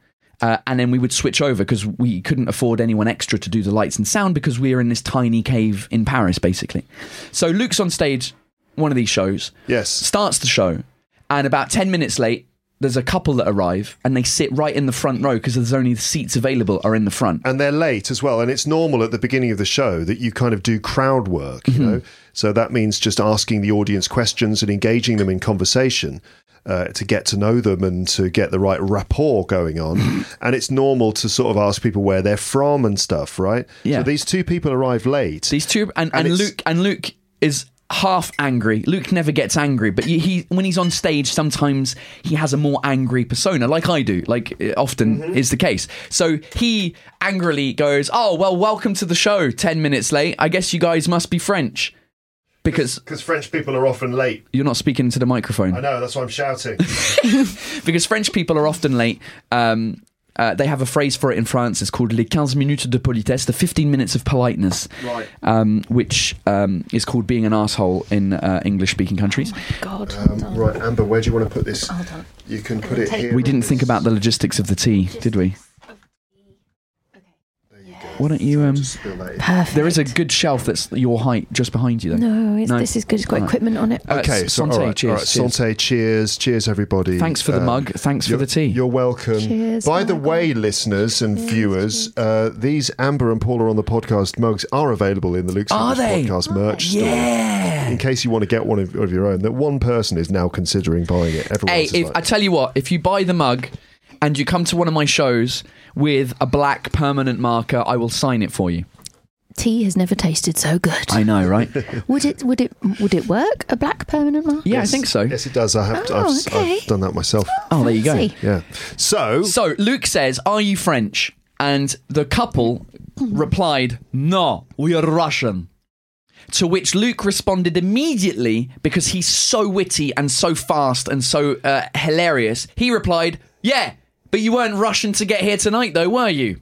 Uh, and then we would switch over because we couldn't afford anyone extra to do the lights and sound because we are in this tiny cave in Paris, basically. So Luke's on stage, one of these shows, Yes. starts the show, and about 10 minutes late, there's a couple that arrive and they sit right in the front row because there's only the seats available are in the front. and they're late as well. And it's normal at the beginning of the show that you kind of do crowd work, you Mm-hmm. know. So that means just asking the audience questions and engaging them in conversation uh, to get to know them and to get the right rapport going on. [laughs] and it's normal to sort of ask people where they're from and stuff, right? Yeah. So these two people arrive late. These two, and, And and, Luke, and Luke is half angry. Luke never gets angry, but he, he when he's on stage, sometimes he has a more angry persona, like I do, like uh, often Mm-hmm. is the case. So he angrily goes, "Oh well, welcome to the show. Ten minutes late. I guess you guys must be French." Because Because French people are often late. you're not speaking into the microphone. I know, that's why I'm shouting. [laughs] because French people are often late. Um, uh, they have a phrase for it in France. It's called les 15 minutes de politesse, the 15 minutes of politeness, Right. um, which um, is called being an asshole in uh, English-speaking countries. God. Um, right, Amber, where do you want to put this? Hold on. You can put it here. we didn't think about the logistics of the tea, did we? Why don't you? Um, Just spill that in. Perfect. there is a good shelf that's your height just behind you, though. No, it's, No. this is good. It's got All right. equipment on it. Uh, Okay, so Santé, all right, cheers, all right, cheers. Santé, cheers, cheers, everybody. Thanks for the Um, mug. Thanks for the tea. You're welcome. Cheers, By the Michael. way, listeners and viewers, uh, these Amber and Paula on the podcast mugs are available in the Luke's Are English they? podcast merch store. Yeah. In case you want to get one of, of your own, that one person is now considering buying it. Everyone Hey, if like, I tell you what, if you buy the mug and you come to one of my shows with a black permanent marker, I will sign it for you. Tea has never tasted so good. I know, right? [laughs] Would it? Would it? Would it work? A black permanent mark? Yeah, Yes. I think so. Yes, it does. I have. Oh, I've, okay. I've done that myself. Oh, there you go. Fancy. Yeah. So, So Luke says, "Are you French?" And the couple replied, "No, we are Russian." To which Luke responded immediately because he's so witty and so fast and so uh, hilarious. He replied, "Yeah, but you weren't rushing to get here tonight, though, were you?"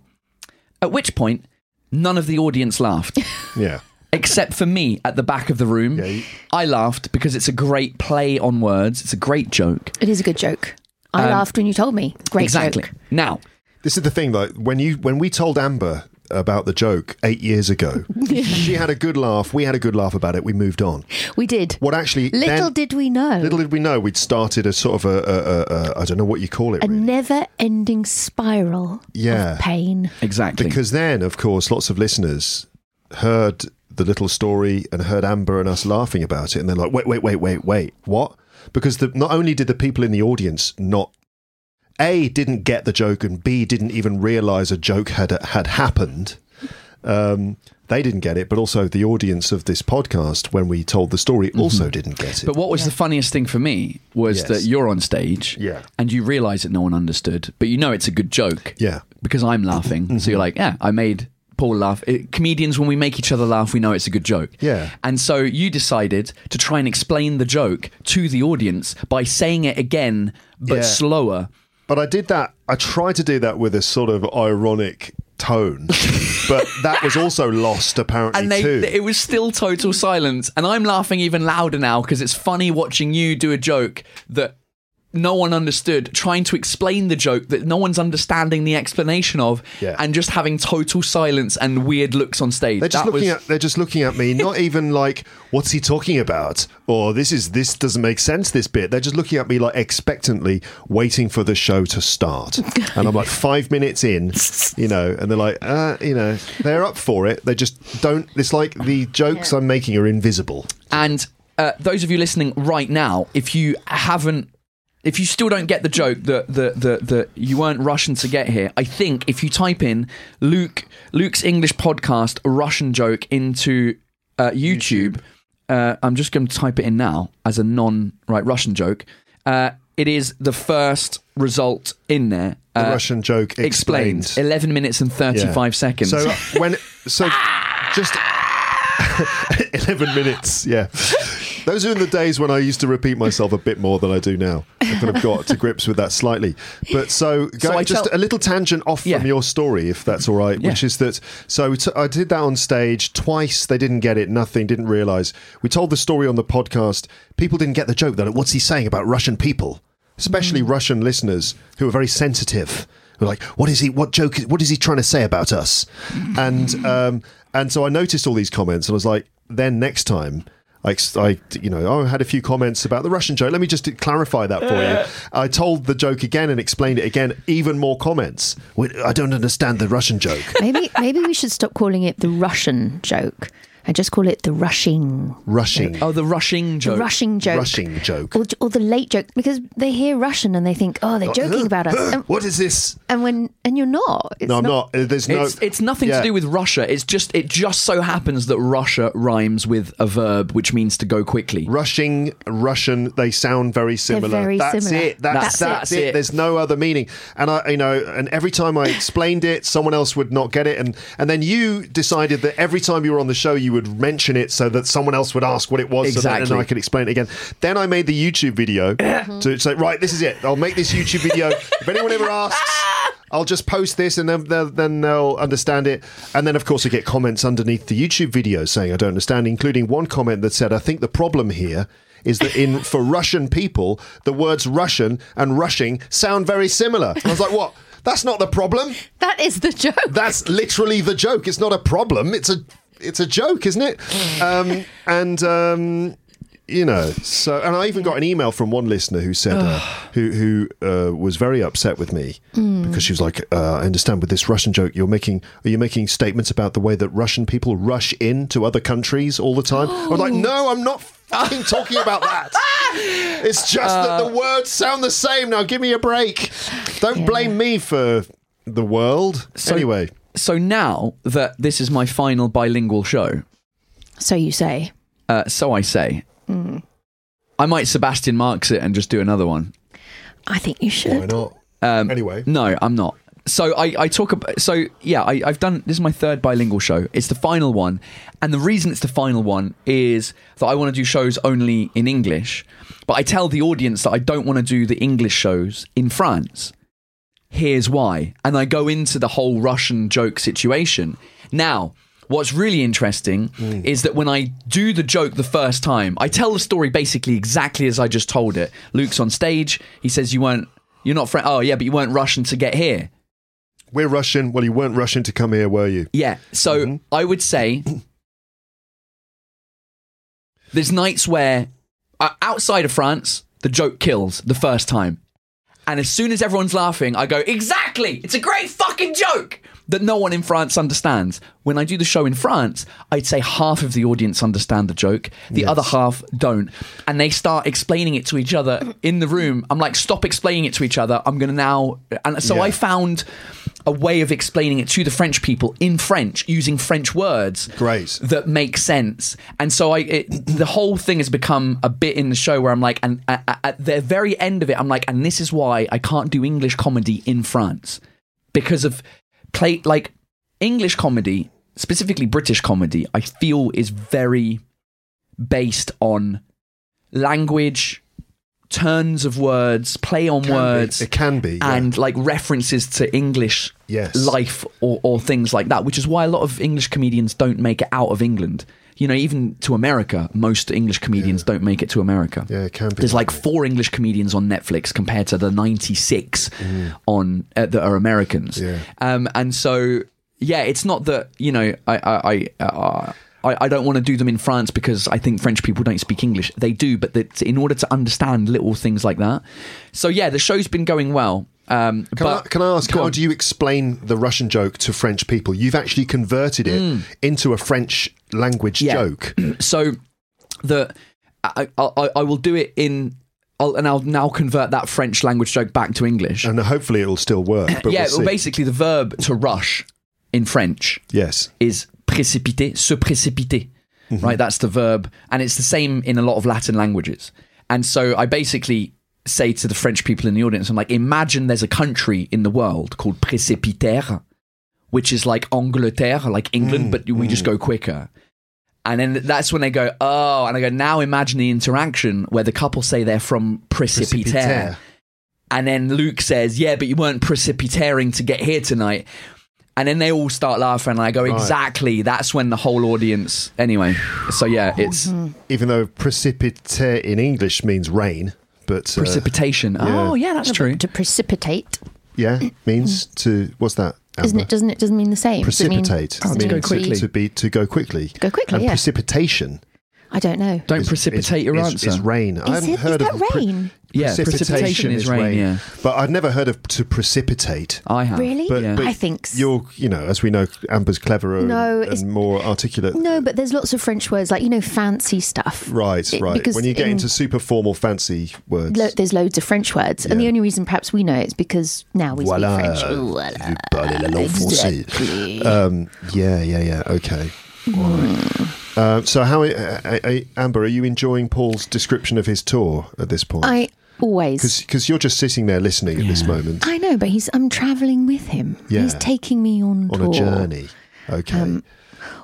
At which point, none of the audience laughed. [laughs] yeah. except for me at the back of the room. Yeah, you- I laughed because it's a great play on words. It's a great joke. It is a good joke. I Um, laughed when you told me. Great exactly. joke. Now, This is the thing, though. when you when we told Amber about the joke eight years ago, [laughs] she had a good laugh. We had a good laugh about it. We moved on. We did. What actually? Little then- did we know. Little did we know we'd started a sort of a, a, a, a I don't know what you call it. a really. never-ending spiral Yeah. of pain. exactly. Because then, of course, lots of listeners heard the little story and heard Amber and us laughing about it, and they're like, "Wait, wait, wait, wait, wait, what?" Because the, not only did the people in the audience not a didn't get the joke, and b didn't even realise a joke had had happened. Um, they didn't get it, but also the audience of this podcast, when we told the story, also didn't get it. but what was the funniest thing for me was Yes. that you're on stage Yeah. and you realize that no one understood, but you know it's a good joke. Yeah. Because I'm laughing. So you're like, yeah, I made Paul laugh. It, comedians, when we make each other laugh, we know it's a good joke. Yeah. And so you decided to try and explain the joke to the audience by saying it again, but Yeah. slower. But I did that. I tried to do that with a sort of ironic tone, but [laughs] that was also lost apparently and they too. it was still total silence and i'm laughing even louder now because it's funny watching you do a joke that no one understood trying to explain the joke that no one's understanding the explanation of Yeah. and just having total silence and weird looks on stage they're just That looking was- at they're just looking at me, [laughs] not even like what's he talking about or this is this doesn't make sense this bit. They're just looking at me like expectantly waiting for the show to start. And I'm like 5 minutes in, you know, and they're like, uh, you know, they're up for it. They just don't it's like the jokes I'm making are invisible. And uh, those of you listening right now, if you haven't if you still don't get the joke that that that that you weren't Russian to get here, I think if you type in Luke Luke's English podcast Russian joke into uh, YouTube, Uh, I'm just going to type it in now as a non right Russian joke. Uh, it is the first result in there. The Uh, Russian joke explained. explained. 11 minutes and 35 Yeah. seconds. So when so [laughs] just [laughs] eleven minutes, yeah. Those are in the days when I used to repeat myself a bit more than I do now. I kind of got to grips with that slightly. But so, go, I just tell- a little tangent off Yeah. from your story, if that's all right. Which is that so t- I did that on stage twice. They didn't get it. Nothing. Didn't realize. We told the story on the podcast. People didn't get the joke. They're like, "What's he saying about Russian people?" Especially Mm. Russian listeners who are very sensitive. Who are like, "What is he? What joke? What is he trying to say about us?" and [laughs] um, and so I noticed all these comments, and I was like, then next time. I, I, you know, oh, I had a few comments about the Russian joke. Let me just clarify that for you. I told the joke again and explained it again. Even more comments. I don't understand the Russian joke. Maybe maybe we should stop calling it the Russian joke and just call it the rushing. Rushing, oh, the rushing The joke. rushing joke. rushing joke. Or, or the late joke because they hear Russian and they think, oh, they're joking about us. And, what is this? and when and you're not. It's No, I'm not. Uh, There's no. It's, it's nothing Yeah. to do with Russia. It's just it just so happens that Russia rhymes with a verb which means to go quickly. Rushing, Russian, they sound very similar. very that's similar. it. That's, That's that's, it. it. There's no other meaning. And I, you know, and every time I explained it, someone else would not get it. And and then you decided that every time you were on the show, you would mention it so that someone else would ask what it was, so that, and Exactly. I could explain it again. Then I made the YouTube video [coughs] to say, right, this is it. I'll make this YouTube video. if anyone ever asks. I'll just post this and then they'll, then they'll understand it. And then, of course, I get comments underneath the YouTube video saying I don't understand, including one comment that said, I think the problem here is that in for Russian people, the words Russian and rushing sound very similar. And I was like, what? That's not the problem. that is the joke. That's literally the joke. It's not a problem. It's a it's a joke, isn't it? Um, [laughs] and um, you know, so and I even got an email from one listener who said uh, [sighs] who who uh, was very upset with me because she was like, uh, "I understand with this Russian joke, you're making are you making statements about the way that Russian people rush into other countries all the time?" I was like, [gasps] "No, I'm not." Fucking talking about that. [laughs] It's just that the words sound the same. Now give me a break. Don't blame me for the world. anyway, So now that this is my final bilingual show, So you say. uh, so I say, I might Sebastian Marx it and just do another one. I think you should. why not? Um, Anyway. no, I'm not. So I, I talk about. So yeah, I, I've done. This is my third bilingual show. It's the final one, and the reason it's the final one is that I want to do shows only in English. But I tell the audience that I don't want to do the English shows in France. Here's why, and I go into the whole Russian joke situation. Now, what's really interesting is that when I do the joke the first time, I tell the story basically exactly as I just told it. Luke's on stage. He says, "You weren't." You're not French. Oh, yeah, but you weren't Russian to get here. We're Russian. Well, you weren't Russian to come here, were you? Yeah. So I would say there's nights where uh, outside of France, the joke kills the first time. And as soon as everyone's laughing, I go, exactly, it's a great fucking joke that no one in France understands. When I do the show in France, I'd say half of the audience understand the joke, the other half don't. And they start explaining it to each other in the room. I'm like, stop explaining it to each other. I'm going to now. And so Yeah. I found a way of explaining it to the French people in French using French words Great. that make sense. And so I, it, the whole thing has become a bit in the show where I'm like, and at- at the very end of it, I'm like, and this is why I can't do English comedy in France because of play like English comedy, specifically British comedy. I feel is very based on language, turns of words, play on Can be. words. It can be, yeah. and like references to English Yes. life or, or things like that, which is why a lot of English comedians don't make it out of England. You know, even to America, most English comedians don't make it to America. Yeah, it can be There's like four English comedians on Netflix compared to the 96 on uh, that are Americans. Mm. Yeah. Um, and so, yeah, it's not that you know I I I. Uh, I, I don't want to do them in France because I think French people don't speak English. They do, but that in order to understand little things like that. So yeah, the show's been going well. Um, Can, but I, can I ask, how on. do you explain the Russian joke to French people? You've actually converted it into a French language Mm. Yeah. joke. [clears throat] so the I, I, I will do it in I'll, and I'll now convert that French language joke back to English. And hopefully it'll still work. But yeah, we'll well, basically, the verb to rush in French yes. is précipiter, se précipiter. Mm-hmm. Right, that's the verb, and it's the same in a lot of Latin languages. And so I basically say to the French people in the audience, I'm like, imagine there's a country in the world called précipiter, which is like Angleterre, like England, Mm, but we just go quicker. And then that's when they go, oh, and I go, now imagine the interaction where the couple say they're from Précipiter. Précipiter. And then Luke says, yeah, but you weren't precipitating to get here tonight. And then they all start laughing. And I go, Right. exactly. That's when the whole audience. Anyway, so yeah, it's Even though precipite in English means rain, but uh, precipitation. Oh, yeah, that's true. To precipitate, yeah, means to what's that? isn't it? Doesn't it? Doesn't mean the same. Does it mean- Precipitate. does it to go quickly. To be to go quickly. Go quickly, And yeah. precipitation. I don't know. Don't is- precipitate is- your is, answer. Is rain. I Is haven't it? Is heard that of pre- rain? Yeah, precipitation is rain, yeah. But I've never heard of to precipitate. I have. Really? But, Yeah. but I think s- you're, you know, as we know, Amber's cleverer No, and, it's- and more articulate. No, but there's lots of French words like you know fancy stuff. Right, It- right. because When you get in- into super formal, fancy words. Lo- there's loads of French words, and the only reason perhaps we know it is because now we Voilà. speak French. Voilà. parlez la langue française. Exactly. Um, yeah, yeah, yeah. Okay. All right. Uh, so, how, uh, uh, Amber, are you enjoying Paul's description of his tour at this point? I always. Because you're just sitting there listening at this moment I know, but he's. I'm traveling with him. Yeah. He's taking me on on tour. a journey. Okay. Um,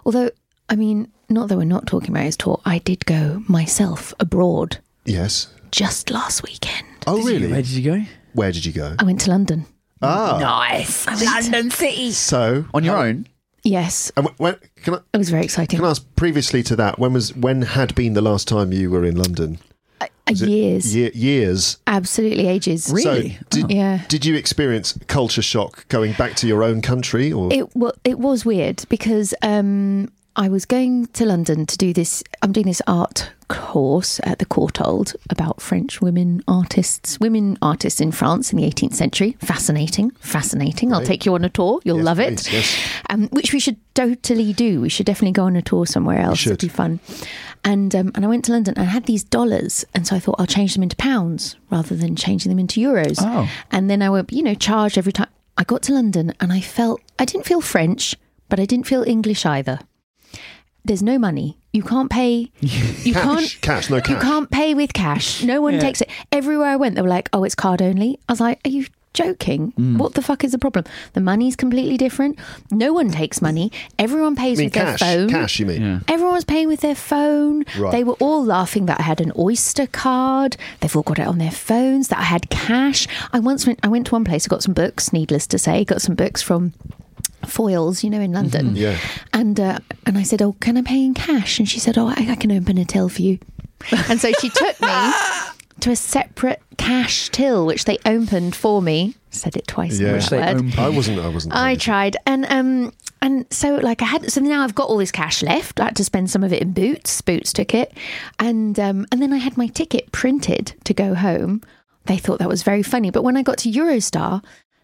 Although, I mean, not that we're not talking about his tour. I did go myself abroad yes. just last weekend. Oh, Did you- really? Where did you go? Where did you go? I went to London. Ah, Nice. London City. so On your how- own? Yes, And when, can I it was very exciting. can I ask previously to that? When was when had been the last time you were in London? Uh, years, Ye- years. absolutely ages. Really? So did, Oh. Yeah. did you experience culture shock going back to your own country, or It well, it was weird because um, I was going to London to do this. I'm doing this art course at the Courtauld about French women artists, women artists in France in the 18th century. Fascinating, fascinating. I'll take you on a tour. You'll Yes, love please, it. yes. Um, which we should totally do. We should definitely go on a tour somewhere else. It'd be fun. And um, and I went to London and I had these dollars, and so I thought I'll change them into pounds rather than changing them into euros. Oh. And then I would, you know, charge every time. I got to London and I felt, I didn't feel French, but I didn't feel English either. There's no money. You can't pay. [laughs] You cash, can't. cash, no cash. You can't pay with cash. No one takes it. Everywhere I went, they were like, "Oh, it's card only." I was like, "Are you joking? Mm. What the fuck is the problem? The money's completely different. No one takes money. Everyone pays mean with cash? their phone. Cash, you mean? Yeah. Everyone was paying with their phone. Right. They were all laughing that I had an Oyster card. They've all got it on their phones. That I had cash. I once went. I went to one place. I got some books. Needless to say, got some books from Foyles, you know, in London. Yeah. And uh, and I said, "Oh, can I pay in cash?" And she said, "Oh, I, I can open a till for you." [laughs] And so she took me to a separate cash till, which they opened for me. Said it twice. Yeah. Which they word. I wasn't. I wasn't. I tried, and um, and so like I had, so now I've got all this cash left. I had to spend some of it in Boots. Boots took it, and um, and then I had my ticket printed to go home. They thought that was very funny, but when I got to Eurostar,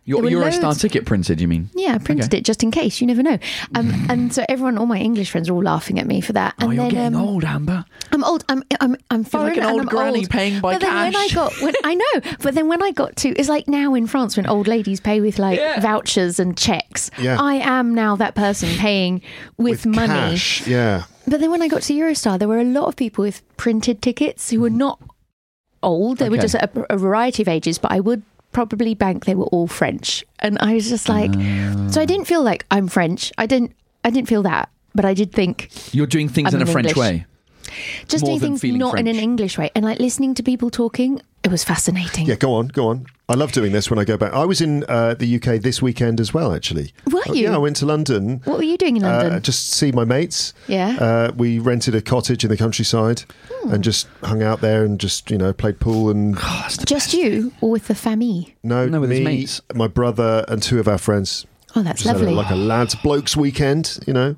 Your There were Eurostar ticket printed, you mean? yeah, I printed Okay. it just in case. You never know. Um, and so everyone, all my English friends, are all laughing at me for that. And oh, you're then getting um, old, Amber. I'm old. I'm I'm I'm foreign. like an and old I'm granny old. paying by but then when I got, when, [laughs] I know. But then when I got to, it's like now in France when old ladies pay with like Yeah. vouchers and checks. Yeah. I am now that person paying with, with money. Cash, yeah. But then when I got to Eurostar, there were a lot of people with printed tickets who were not old. They were just a, a variety of ages. But I would probably bank they were all French, and I was just like, so I didn't feel like I'm French. I didn't. I didn't feel that. But I did think You're doing things I'm in a French English. way. Just More doing things feeling not in an English way, and like listening to people talking. It was fascinating. Yeah, go on, go on. I love doing this when I go back. I was in uh, the UK this weekend as well, actually. Were Oh, you? Yeah, I went to London. What were you doing in London? Uh, just see my mates. Yeah. Uh, we rented a cottage in the countryside Hmm. and just hung out there and just you know played pool and just you, or with the famille? no, No, with his me, mates. my brother and two of our friends. Oh, that's Just had a- lovely. like a lads blokes weekend, you know.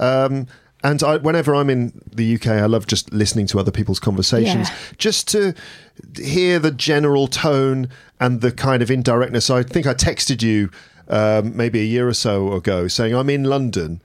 Um, and I, whenever I'm in the UK, I love just listening to other people's conversations, Yeah. just to hear the general tone and the kind of indirectness. I think I texted you um, maybe a year or so ago saying I'm in London.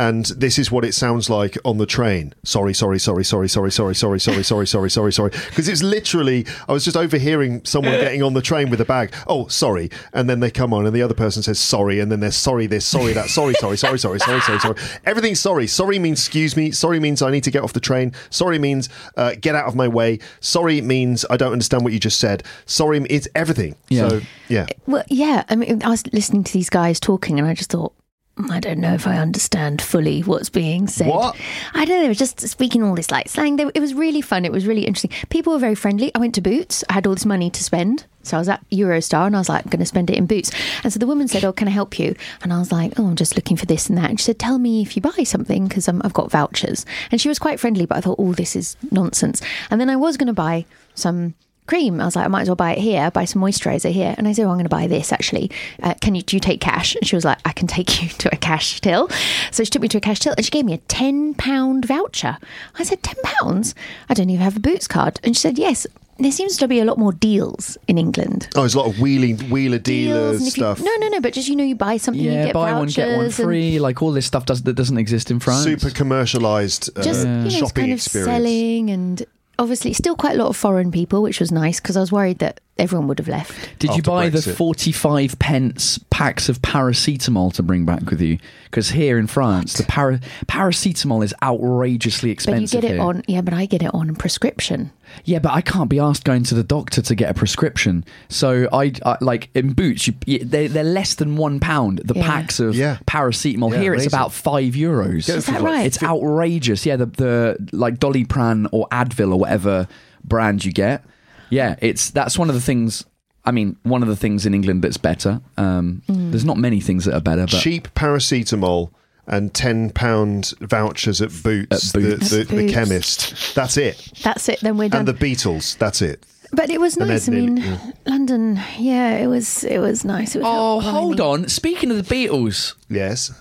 And this is what it sounds like on the train. Sorry, sorry, sorry, sorry, sorry, sorry, sorry, sorry, sorry, sorry, sorry, sorry. Because it's literally, I was just overhearing someone getting on the train with a bag. Oh, sorry, and then they come on, and the other person says sorry, and then there's sorry this, sorry that, sorry, sorry, sorry, sorry, sorry, sorry, sorry. Everything's sorry. Sorry means excuse me. Sorry means I need to get off the train. Sorry means uh, get out of my way. Sorry means I don't understand what you just said. Sorry, it's everything. Yeah. So yeah. Well, yeah. I mean, I was listening to these guys talking, and I just thought, "Mm, I don't know if I understand fully what's being said. What? I don't know. It was just speaking all this like slang. They, it was really fun. It was really interesting. People were very friendly. I went to Boots. I had all this money to spend. So I was at Eurostar and I was like, I'm going to spend it in Boots. And so the woman said, Oh, can I help you? And I was like, Oh, I'm just looking for this and that. And she said, Tell me if you buy something because um, I've got vouchers. And she was quite friendly, but I thought, Oh, this is nonsense. And then I was going to buy some cream. I was like, I might as well buy it here, buy some moisturizer here. And I said, oh, I'm going to buy this actually. Uh, can you, do you take cash? And she was like, I can take you [laughs] to a cash till. So she took me to a cash till and she gave me a 10 pound voucher. I said, 10 pounds? I don't even have a Boots card. And she said, yes. There seems to be a lot more deals in England. Oh, there's a lot of wheeling, wheeler dealers and you- stuff. no, no, no. But just you know, you buy something, you Yeah, get buy one vouchers get one and free. Like all this stuff does that doesn't exist in France. Super commercialized uh, just you know, it's shopping kind of experience. selling and obviously still quite a lot of foreign people, which was nice because I was worried that everyone would have left. Did you after buy the 45 pence packs of paracetamol to bring back with you? Because here in France, the para- paracetamol is outrageously expensive. But you expensive. get it here. on, yeah, but I get it on prescription. Yeah, but I can't be asked going to the doctor to get a prescription. So I, I like in Boots, you, you, they, they're less than one pound. The Yeah. packs of Yeah. paracetamol Yeah, here, it's about five euros. Get it Is that right? It's outrageous. Yeah, the the like Doliprane or Advil or whatever brand you get. Yeah, it's that's one of the things. I mean, one of the things in England that's better. Um, Mm. There's not many things that are better, but cheap paracetamol and ten pound vouchers at Boots, At Boots. The, the, At the chemist. That's it. That's it. Then we're done. And the Beatles. That's it. but it was nice. I mean, nearly- London. Yeah, it was. It was nice. It was oh, hold on. Speaking of the Beatles, Yes.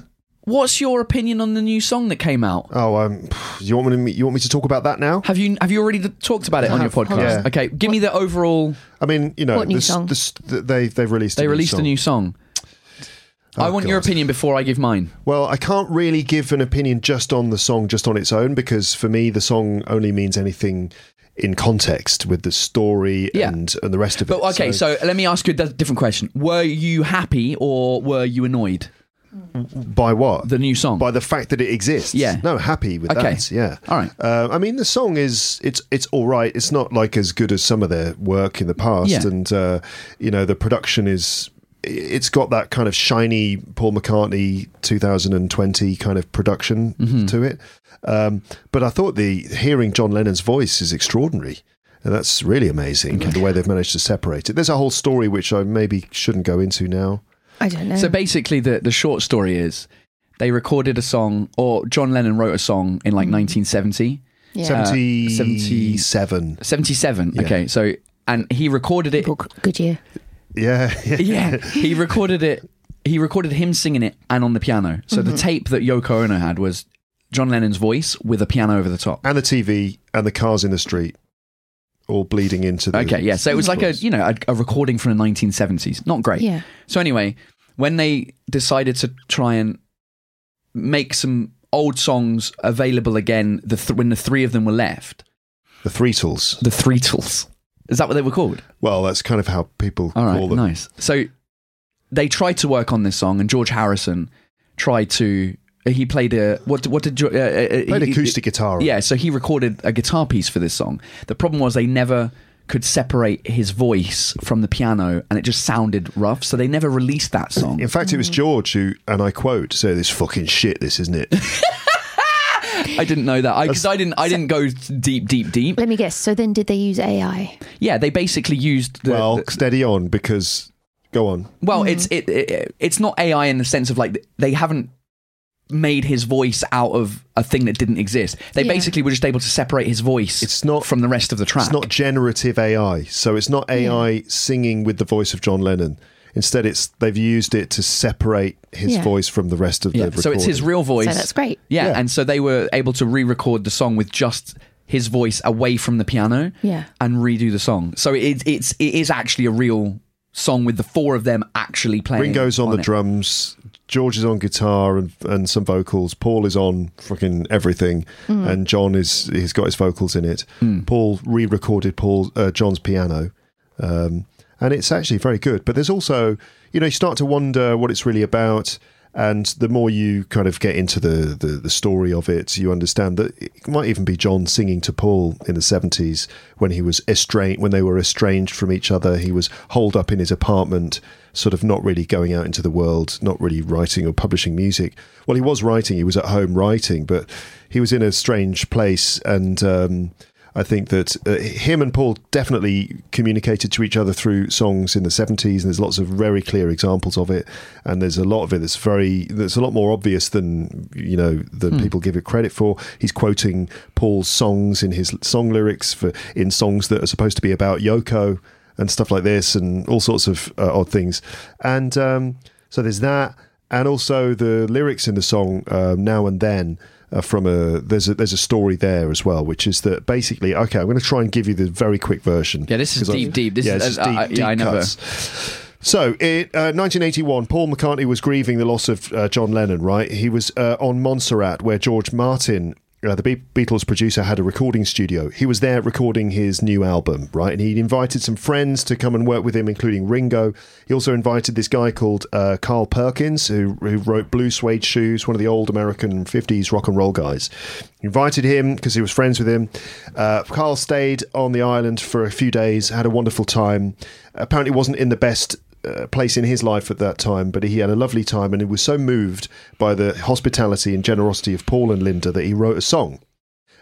What's your opinion on the new song that came out? Oh, um, you want me to you want me to talk about that now? Have you have you already talked about it on your podcast? Yeah. Okay, give me the overall. I mean, you know, What new this- song? this- th- they they've released. They a released new a new song. I Oh, want your opinion before I give mine. Well, I can't really give an opinion just on the song, just on its own, because for me, the song only means anything in context with the story Yeah. and, and the rest of But it. okay, so, let me ask you a different question. Were you happy or were you annoyed? By what? The new song. by the fact that it exists. Yeah. No, happy with Okay. that. Yeah. All right. Uh, I mean, the song is it's it's all right. It's not like as good as some of their work in the past, Yeah. and uh, you know the production is. It's got that kind of shiny Paul McCartney 2020 kind of production Mm-hmm. to it. Um, but I thought the hearing John Lennon's voice is extraordinary. And that's really amazing the way they've managed to separate it. There's a whole story which I maybe shouldn't go into now. I don't know. So basically, the the short story is they recorded a song, or John Lennon wrote a song in like 1970, yeah. 77. 77. Yeah. Okay, so and he recorded it. Good- Good year. Yeah. [laughs] yeah, he recorded it. He recorded him singing it and on the piano. So Mm-hmm. the tape that Yoko Ono had was John Lennon's voice with a piano over the top. and the TV and the cars in the street all bleeding into the. Okay, yeah. So it was like a you know a, a recording from the 1970s. Not great. Yeah. So anyway, when they decided to try and make some old songs available again, the th- when the three of them were left, the Threetles, the Threetles. Is that what they were called? Well, that's kind of how people All right, call them. nice. So they tried to work on this song, and George Harrison tried to. He played a what? What did Jo- uh, uh, Played he- acoustic guitar. on. Yeah, so he recorded a guitar piece for this song. The problem was they never could separate his voice from the piano, and it just sounded rough. So they never released that song. In fact, it was George who, and I quote, "Say this fucking shit. This isn't it." [laughs] I didn't know that because I, didn't. I didn't go deep, deep, deep. Let me guess. So then, did they use AI? Yeah, they basically used the. well, the- steady on because go on. well, it's it, it. It's not AI in the sense of like they haven't made his voice out of a thing that didn't exist. They Yeah. basically were just able to separate his voice. It's not- from the rest of the track. It's not generative AI, so it's not AI singing with the voice of John Lennon. Instead, it's they've used it to separate his Yeah. voice from the rest of Yeah, the. so it's his real voice. So that's great. Yeah, Yeah. and so they were able to re-record the song with just his voice away from the piano. Yeah. and redo the song. So it, it's it is actually a real song with the four of them actually playing. Ringo's on, the it. drums. George is on guitar and and some vocals. Paul is on fucking everything, and John is he's got his vocals in it. Paul re-recorded Paul uh, John's piano, um, and it's actually very good. But there's also you know you start to wonder what it's really about. And the more you kind of get into the, the, the story of it, you understand that it might even be John singing to Paul in the seventies when he was estranged, when they were estranged from each other. He was holed up in his apartment, sort of not really going out into the world, not really writing or publishing music. Well, he was writing; he was at home writing, but he was in a strange place, and um, I think that uh, him and Paul definitely communicated to each other through songs in the 70s, and there's lots of very clear examples of it. And there's a lot of it that's very, that's a lot more obvious than, you know, than people give it credit for. He's quoting Paul's songs in his song lyrics for in songs that are supposed to be about Yoko and stuff like this, and all sorts of uh, odd things. And um, so there's that, and also the lyrics in the song uh, now and then uh, from a there's a there's a story there as well, which is that basically okay, I'm going to try and give you the very quick version. Yeah, this is 'Cause I've- deep, deep. This yeah, is- just uh, deep, uh, deep yeah, I never-. So, in uh, 1981, Paul McCartney was grieving the loss of uh, John Lennon, right? He was uh, on Montserrat, where George Martin, uh, the Be- Beatles producer, had a recording studio. He was there recording his new album, right? And he'd invited some friends to come and work with him, including Ringo. He also invited this guy called uh, Carl Perkins, who, who wrote Blue Suede Shoes, one of the old American 50s rock and roll guys. He invited him because he was friends with him. Uh, Carl stayed on the island for a few days, had a wonderful time. Apparently, wasn't in the best uh, place in his life at that time, but he had a lovely time and he was so moved by the hospitality and generosity of Paul and Linda that he wrote a song.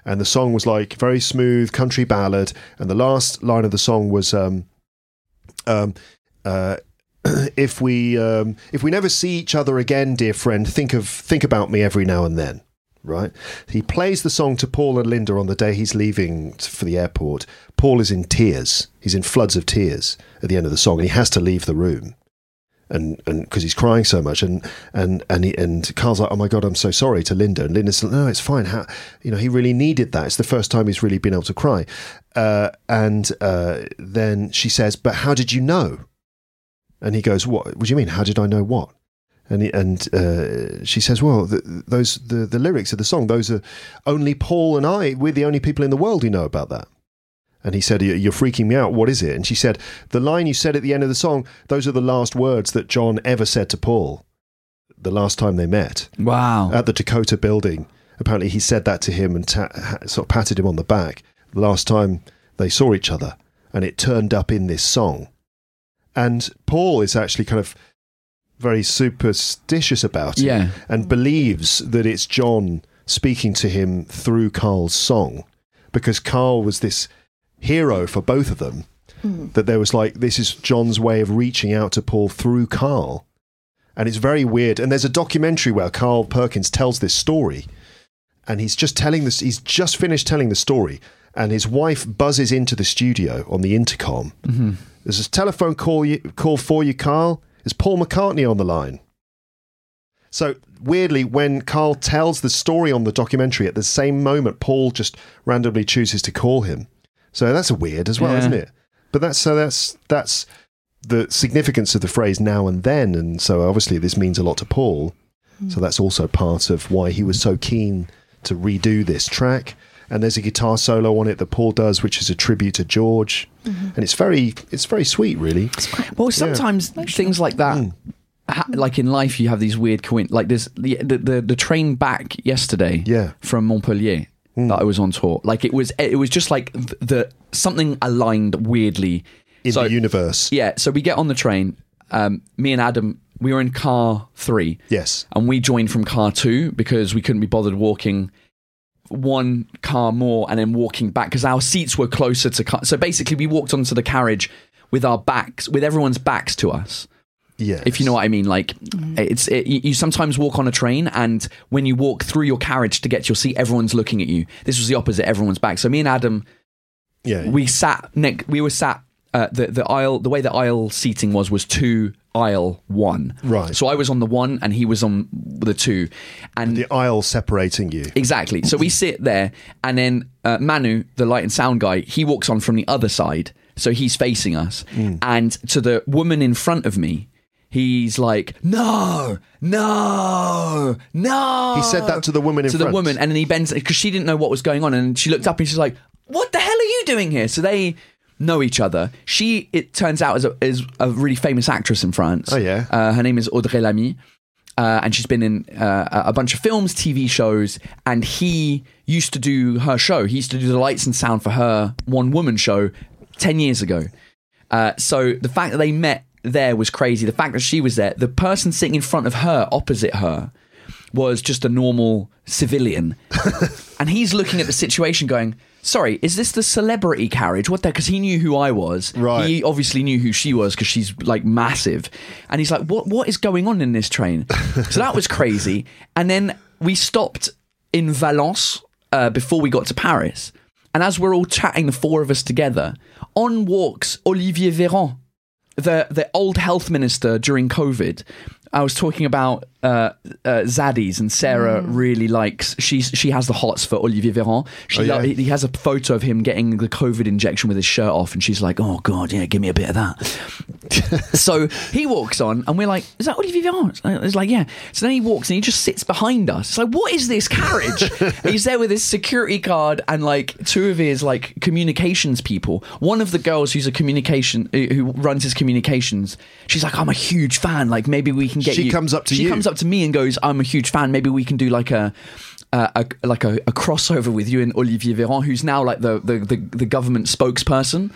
And the song was like very smooth country ballad, and the last line of the song was, um, um, uh, [clears throat] "If we um, if we never see each other again, dear friend, think of think about me every now and then." Right? He plays the song to Paul and Linda on the day he's leaving for the airport. Paul is in tears. He's in floods of tears at the end of the song, he has to leave the room. And and because he's crying so much and and and he, and Carl's like oh my god I'm so sorry to Linda. And Linda's like no it's fine. How you know he really needed that. It's the first time he's really been able to cry. Uh, and uh, then she says but how did you know? And he goes what? What do you mean? How did I know what and he, and uh, she says well the, those the the lyrics of the song those are only Paul and I we're the only people in the world who know about that and he said, You're freaking me out. What is it? And she said, The line you said at the end of the song, those are the last words that John ever said to Paul the last time they met Wow. at the Dakota building. Apparently, he said that to him and ta- sort of patted him on the back the last time they saw each other. And it turned up in this song. And Paul is actually kind of very superstitious about it Yeah. and believes that it's John speaking to him through Carl's song because Carl was this hero for both of them. Mm. That there was like, this is John's way of reaching out to Paul through Carl. And it's very weird. And there's a documentary where Carl Perkins tells this story. And he's just telling this, he's just finished telling the story. And his wife buzzes into the studio on the intercom. Mm-hmm. There's a telephone call, you, call for you, Carl. Is Paul McCartney on the line? So weirdly, when Carl tells the story on the documentary, at the same moment, Paul just randomly chooses to call him. So that's weird as well, Yeah. isn't it? But that's so that's that's the significance of the phrase now and then, and so obviously this means a lot to Paul. Hmm. So that's also part of why he was so keen to redo this track. And there's a guitar solo on it that Paul does, which is a tribute to George, and it's very it's very sweet, really. Well, sometimes things like that, Hmm. ha- like in life, you have these weird coin. Like this, the, the the the train back yesterday, Yeah. From Montpellier that I was on tour. Like it was, it was just like the, the something aligned weirdly In So- the universe, Yeah, so we get on the train. Um, me and Adam, we were in car three. Yes. and we joined from car two because we couldn't be bothered walking one car more and then walking back because our seats were closer to car. So basically, we walked onto the carriage with our backs, with everyone's backs to us. yeah. If you know what I mean, like it's it, you you sometimes walk on a train, and when you walk through your carriage to get to your seat, everyone's looking at you. This was the opposite; everyone's back. So me and Adam, yeah, we sat nick We were sat uh, the the aisle. The way the aisle seating was was two aisle one. Right. So I was on the one, and he was on the two, and the aisle separating you. Exactly. So we sit there, and then uh, Manu, the light and sound guy, he walks on from the other side, so he's facing us. And to the woman in front of me, he's like, no, no, no. He said that to the woman in to front. the woman, and then he bends because she didn't know what was going on, and she looked up and she's like, "What the hell are you doing here?" So they know each other. She, it turns out, is a, is a really famous actress in France. Oh, yeah? uh, her name is Audrey Lamy. Uh, and she's been in uh, a bunch of films, TV shows, and he used to do her show. He used to do the lights and sound for her one woman show 10 years ago. Uh, so the fact that they met there was crazy. The fact that she was there, the person sitting in front of her, opposite her, was just a normal civilian. [laughs] and he's looking at the situation going, Sorry, is this the celebrity carriage? What the? Because he knew who I was. Right. He obviously knew who she was because she's like massive. And he's like, What? What is going on in this train? [laughs] so that was crazy. And then we stopped in Valence uh, before we got to Paris. And as we're all chatting, the four of us together, on walks Olivier Véran, the the old health minister during COVID. I was talking about uh, uh, Zaddies, and Sarah really likes. She's she has the hots for Olivier Véran. She Oh, yeah. lo- he, he has a photo of him getting the COVID injection with his shirt off, and she's like, "Oh God, yeah, give me a bit of that." [laughs] so he walks on, and we're like, "Is that Olivier Véran?" It's like, "Yeah." So then he walks, and he just sits behind us. It's like, "What is this carriage?" [laughs] He's there with his security card and like two of his like communications people. One of the girls who's a communication who runs his communications. She's like, "I'm a huge fan. Like, maybe we can get She you." comes up to she you. Comes up to me and goes, "I'm a huge fan. Maybe we can do like a." Uh, a, like a, a crossover with you and Olivier Véran, who's now like the, the, the, the government spokesperson.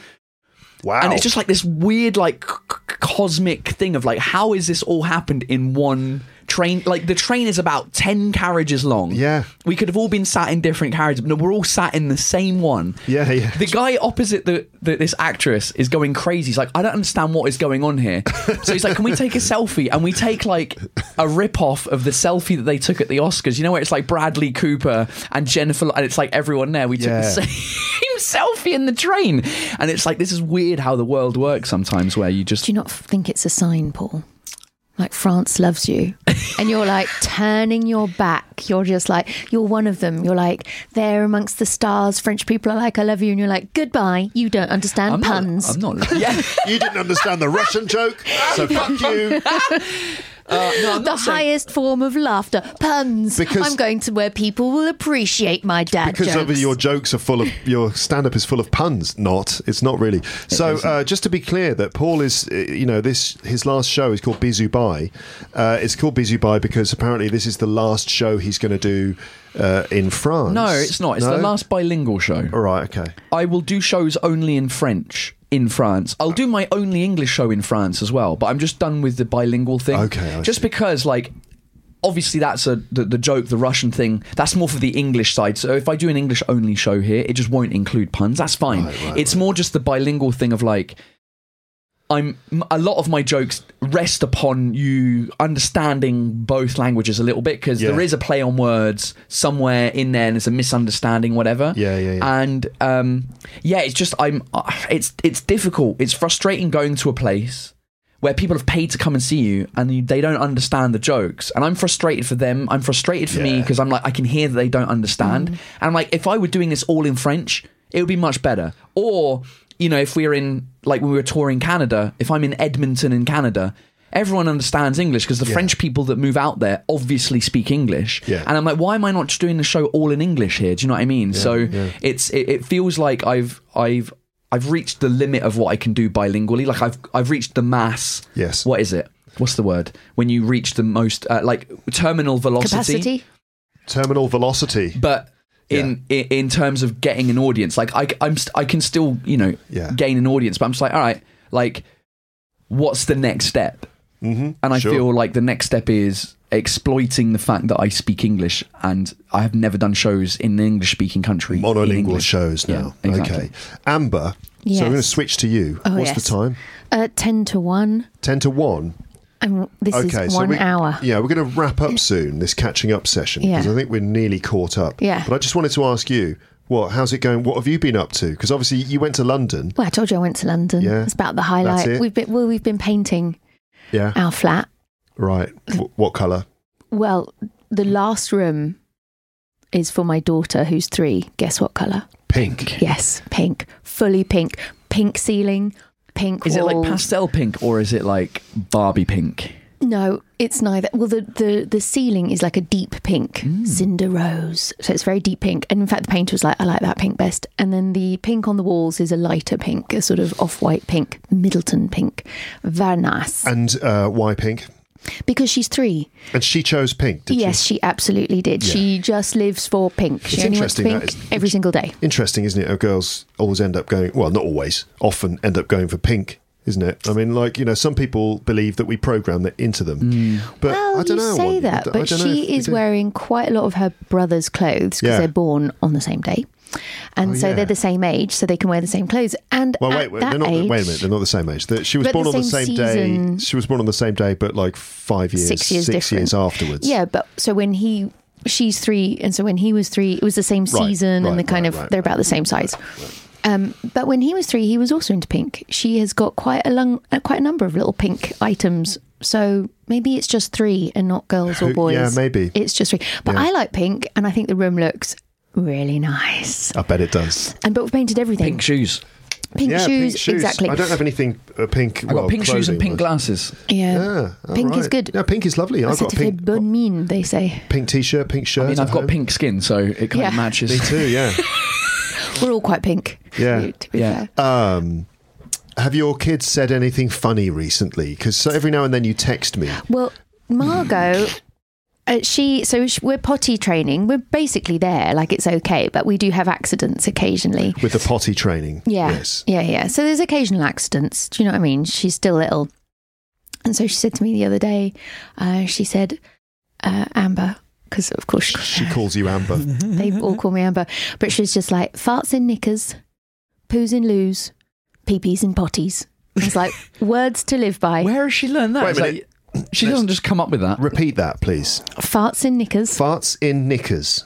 Wow. And it's just like this weird, like c- c- cosmic thing of like, how is this all happened in one train? Like the train is about ten carriages long. Yeah. we could have all been sat in different carriages, but no, we're all sat in the same one. Yeah, yeah. The guy opposite the, the this actress is going crazy. He's like, I don't understand what is going on here. [laughs] So he's like, Can we take a selfie? And we take like a rip off of the selfie that they took at the Oscars. You know where it's like Bradley Cooper and Jennifer, and it's like everyone there. We took Yeah. the same [laughs] selfie in the train, and it's like this is weird how the world works sometimes, where you just Do you not think it's a sign, Paul? Like France loves you, [laughs] and you're like turning your back. You're just like you're one of them. You're like there amongst the stars. French people are like, "I love you," and you're like, "Goodbye." You don't understand I'm puns. Not, I'm not. [laughs] Yeah. you didn't understand the Russian joke, so fuck you. [laughs] Uh, no, [laughs] the not saying- highest form of laughter, puns. Because- I'm going to where people will appreciate my dad Because jokes. of your jokes are full of your stand up is full of puns. Not, it's not really. So uh, just to be clear, that Paul is, uh, you know, this his last show is called Bisou Bye. Uh, it's called Bisou Bye because apparently this is the last show he's going to do uh, in France. No, it's not. It's No? the last bilingual show. All right, okay. I will do shows only in French in France. I'll do my only English show in France as well, but I'm just done with the bilingual thing. Okay, I just see. because like obviously that's a the, the joke the Russian thing that's more for the English side. So if I do an English only show here, it just won't include puns. That's fine. Right, right, it's more just the bilingual thing of like I'm a lot of my jokes rest upon you understanding both languages a little bit because Yeah. there is a play on words somewhere in there and there's a misunderstanding whatever. Yeah, yeah, yeah. and um, yeah it's just i'm uh, it's it's difficult. It's frustrating going to a place where people have paid to come and see you and you, they don't understand the jokes. And i'm frustrated for them. I'm frustrated for me because i'm like i can hear that they don't understand. Mm. and i'm like if i were doing this all in french it would be much better. Or you know if we're in like when we were touring canada if i'm in edmonton in canada everyone understands english because the Yeah. french people that move out there obviously speak english Yeah. and i'm like why am i not just doing the show all in english here do you know what i mean so yeah. it's it, it feels like i've i've i've reached the limit of what i can do bilingually like i've i've reached the mass Yes. what is it what's the word when you reach the most uh, like terminal velocity capacity. Terminal velocity. but in, in in terms of getting an audience like I, i'm st- i can still you know Yeah. gain an audience but i'm just like all right like what's the next step Mm-hmm. and i Sure. feel like the next step is exploiting the fact that i speak english and i have never done shows in an english speaking country monolingual English. shows Yeah, now. exactly. Okay. Amber, so I'm going to switch to you. Oh, What's yes. the time? Uh, Ten to one. 10 to 1. And this Okay, is so one we, hour. Yeah, we're going to wrap up soon, this catching up session, because Yeah. I think we're nearly caught up. Yeah. But I just wanted to ask you, what, how's it going? What have you been up to? Because obviously you went to London. Well, I told you I went to London. Yeah. It's about the highlight. We've been well, we've been painting Yeah. our flat. Right. W- what colour? Well, the last room is for my daughter who's three. Guess what colour? Pink. Yes, pink. Fully pink. Pink ceiling, pink. Is it like pastel pink or is it like Barbie pink? No, it's neither. Well, the, the, the ceiling is like a deep pink, Mm. cinder rose. So it's very deep pink. And in fact, the painter was like, I like that pink best. And then the pink on the walls is a lighter pink, a sort of off white pink, Middleton pink. Very nice. And uh, why pink? Because she's three. And she chose pink, did yes, she? she absolutely did. Yeah. She just lives for pink. She It's only wants interesting, pink that is- every single day. Interesting, isn't it? How girls always end up going, well, not always, often end up going for pink, isn't it? I mean, like, you know, some people believe that we program that into them. Mm. But well, I don't you know. say I- that, but she is wearing quite a lot of her brother's clothes because Yeah. they're born on the same day. And Oh, so yeah. they're the same age, so they can wear the same clothes. And Well, wait, wait, they're not. age, wait a minute, they're not the same age. She was born the on the same same day. She was born on the same day, but like five years, six years six years afterwards. Yeah, but so when he, she's three, and so when he was three, it was the same Right, season, and the kind right, of right, they're about the same size. Um, but when he was three, he was also into pink. She has got quite a long, uh, quite a number of little pink items. So maybe it's just three and not girls or boys. yeah, maybe. it's just three. But Yeah. I like pink, and I think the room looks really nice. I bet it does. And but we've painted everything. Pink shoes. Pink yeah, shoes, pink shoes. exactly. I don't have anything uh, pink. I got well, pink shoes and pink glasses. yeah. Yeah, all Pink is good. Yeah, pink is lovely. I've got a pink, bonne mine, they say. pink t-shirt, pink shirt. I mean, I've got home. pink skin, so it kind Yeah. of matches. Me too. Yeah. [laughs] We're all quite pink. Yeah. To be Yeah. fair. um, have your kids said anything funny recently? Because so every now and then you text me. Well, Margot, uh, she so sh we're potty training. We're basically there, like it's okay, but we do have accidents occasionally. with the potty training. Yeah, Yes. yeah, yeah. So there's occasional accidents. Do you know what I mean? She's still little, and so she said to me the other day. Uh, she said, uh, "Amber." Because of course she, She calls you Amber. [laughs] they all call me Amber, but she's just like farts in knickers, poos in loos, pee-pees in potties. It's like [laughs] words to live by. Where has she learned that? Wait a minute. like- she doesn't just come up with that. Repeat that, please. Farts in knickers, Farts in knickers.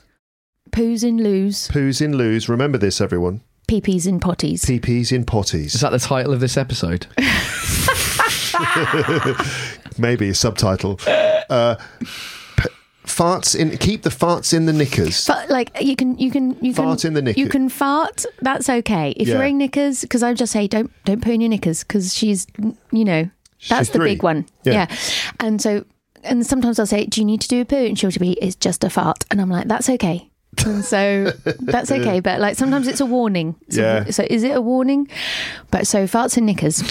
poos in loos, Poos in loos. Remember this, everyone. pee-pees in potties. PPs in potties. Is that the title of this episode? [laughs] Maybe a subtitle. Uh, p- farts in. Keep the farts in the knickers. But like you can, you can, you can Fart in the knicker- You can fart. That's okay. If Yeah. you're wearing knickers, because I just say don't don't poo in your knickers because she's, you know, that's She's the three. big one. Yeah. Yeah. And so, and sometimes I'll say, do you need to do a poo? And she'll be, it's just a fart, and I'm like, that's okay. And so [laughs] that's okay, but like sometimes it's a warning. So, Yeah. so is it a warning? But so farts and knickers,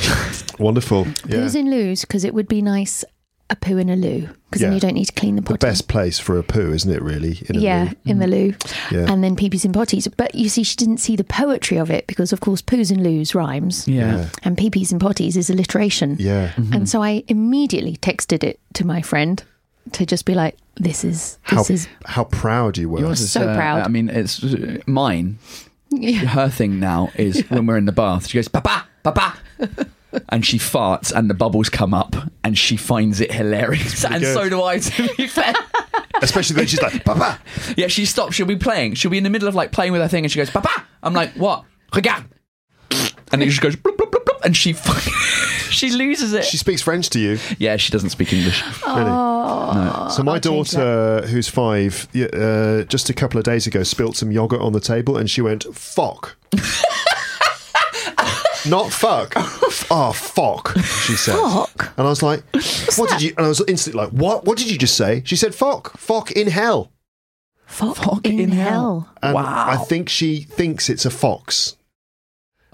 [laughs] Wonderful. Yeah. poos in loos because it would be nice a poo in a loo because Yeah. then you don't need to clean the the best place for a poo, isn't it? Really. In a yeah, loo? in the loo. Yeah. And then peepees and potties. But you see, she didn't see the poetry of it because, of course, poos and loos rhymes. Yeah. And peepees and potties is alliteration. Yeah. And so I immediately texted it to my friend to just be like, this is, How this is, how proud you were. Yours is So uh, proud. I mean, it's uh, mine. [laughs] yeah. Her thing now is [laughs] when we're in the bath, she goes, Papa, Papa. And she farts and the bubbles come up and she finds it hilarious. And good. so do I, to be fair. Especially when she's like, Papa. Yeah, she stops. She'll be playing. She'll be in the middle of like playing with her thing and she goes, Papa. I'm like, what? Regarde. And it just goes, bloop, bloop, bloop, bloop, and she fucking, [laughs] she loses it. She speaks French to you. yeah, she doesn't speak English. Really? No. So my I'll change daughter, who's five, y- uh, just a couple of days ago, spilt some yogurt on the table, and she went "fuck." [laughs] Not fuck. oh, [laughs] fuck. She said. Fuck? And I was like, "What did you?" And I was instantly like, "What? What did you just say?" She said, "Fuck. Fuck in hell." Fuck, Fuck in, in hell. hell. And Wow. I think she thinks it's a fox. She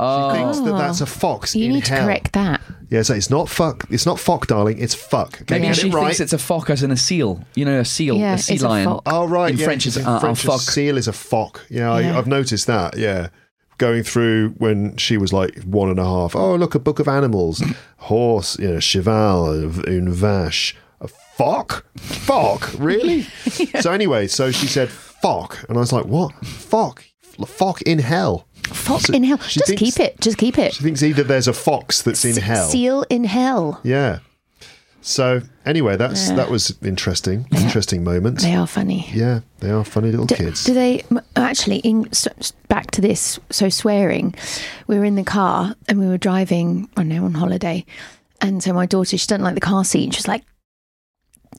Oh, thinks that that's a fox You in need to correct that. Yeah, so it's not fuck. It's not fuck, darling. It's fuck. Okay, maybe get she it right. thinks it's a fox as in a seal. You know, a seal, Yeah, a sea it's a lion. fox. Oh right, In yeah, French, it's in a- a French, a phoque. seal is a fock. Yeah, Yeah. I, I've noticed that. Yeah, going through when she was like one and a half. Oh, look, a book of animals, [laughs] horse, you know, cheval, une vache, a fock, fock, really? [laughs] So anyway, so she said fock, and I was like, what? Fock, fock in hell. Fuck So in hell. Just thinks- keep it. Just keep it. She thinks either there's a fox that's in hell. Seal in hell. Yeah. So anyway, that's Yeah. that was interesting. Interesting moments. They are funny. Yeah, they are funny little Do, kids. do they uh, actually? In, s- s- back to this. So swearing. We were in the car and we were driving. I know on holiday, and so my daughter she doesn't like the car seat. She's like,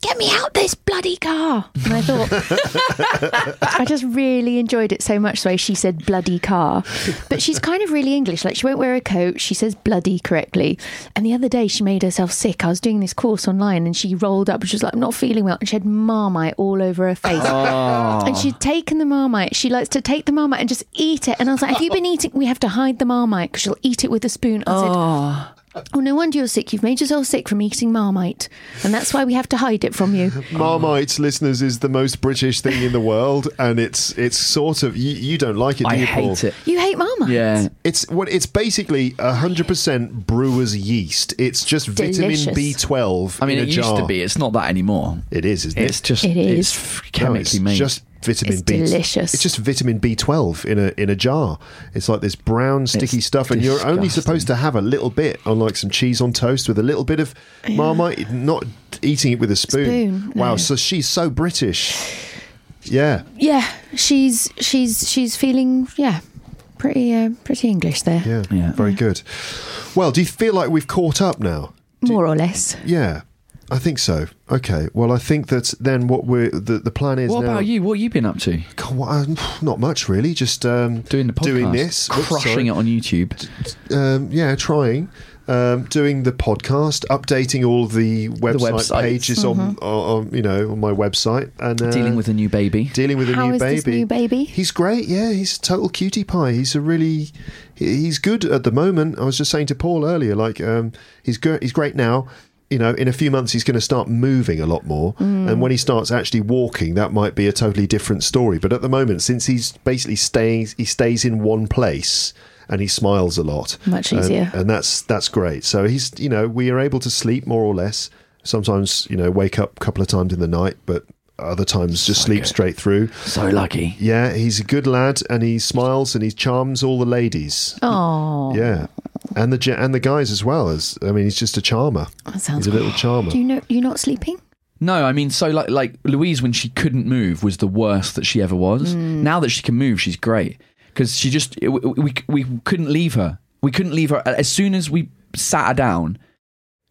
"Get me out this bloody car!" And I thought, [laughs] I just really enjoyed it so much. So she said "bloody car," but she's kind of really English. Like she won't wear a coat. She says "bloody" correctly. And the other day she made herself sick. I was doing this course online, and she rolled up. and She was like, "I'm not feeling well," and she had marmite all over her face. Ah. And she'd taken the marmite. She likes to take the marmite and just eat it. And I was like, "Have you been eating?" We have to hide the marmite because she'll eat it with a spoon. I said. Ah. Oh, no wonder you're sick. You've made yourself sick from eating marmite. And that's why we have to hide it from you. [laughs] Marmite, listeners, is the most British thing in the world, and it's it's sort of you, you don't like it. Do I you, Paul? hate it. You hate marmite? Yeah. It's what it's basically hundred percent brewer's yeast. It's just vitamin B twelve. I mean, in it a used to be. It's not that anymore. It is, isn't It's it? just It is. it's f- No, it's made. just vitamin It's B. delicious. It's just vitamin B twelve in a in a jar. It's like this brown sticky It's stuff, and you're only supposed to have a little bit on like some cheese on toast with a little bit of marmite, not eating it with a spoon. Spoon, Wow, no. so she's so British. Yeah, Yeah, she's she's she's feeling yeah, pretty uh, pretty English there, yeah, Yeah. very good. Well, do you feel like we've caught up now? more or less. Yeah, I think so. Okay. Well, I think that then what we're the, the plan is. what now, about you? What have you been up to? God, what- um, [sighs] not much really. Just um, Doing the podcast, doing this, crushing sorry. it on YouTube. Um, yeah, trying. Um, doing the podcast, updating all the website websites. pages on, on, on, you know, on my website, and uh, Dealing with a new baby. dealing with a new is baby. this new baby? He's great. Yeah, he's a total cutie pie. He's a really, he's good at the moment. I was just saying to Paul earlier, like, um, he's good. He's great now. You know, in a few months, he's going to start moving a lot more, and when he starts actually walking, that might be a totally different story. But at the moment, since he's basically staying, he stays in one place. And he smiles a lot, Much easier. and that's that's great. So he's, you know, we are able to sleep more or less. Sometimes, you know, wake up a couple of times in the night, but other times just sleep straight through. So lucky. Yeah, he's a good lad, and he smiles and he charms all the ladies. Oh, Yeah, and the ge- and the guys as well. As I mean, he's just a charmer. that sounds. He's a little charmer. Do you know you're not sleeping? No, I mean, so like like Louise when she couldn't move was the worst that she ever was. Mm. Now that she can move, she's great because she just we, we we couldn't leave her. We couldn't leave her as soon as we sat her down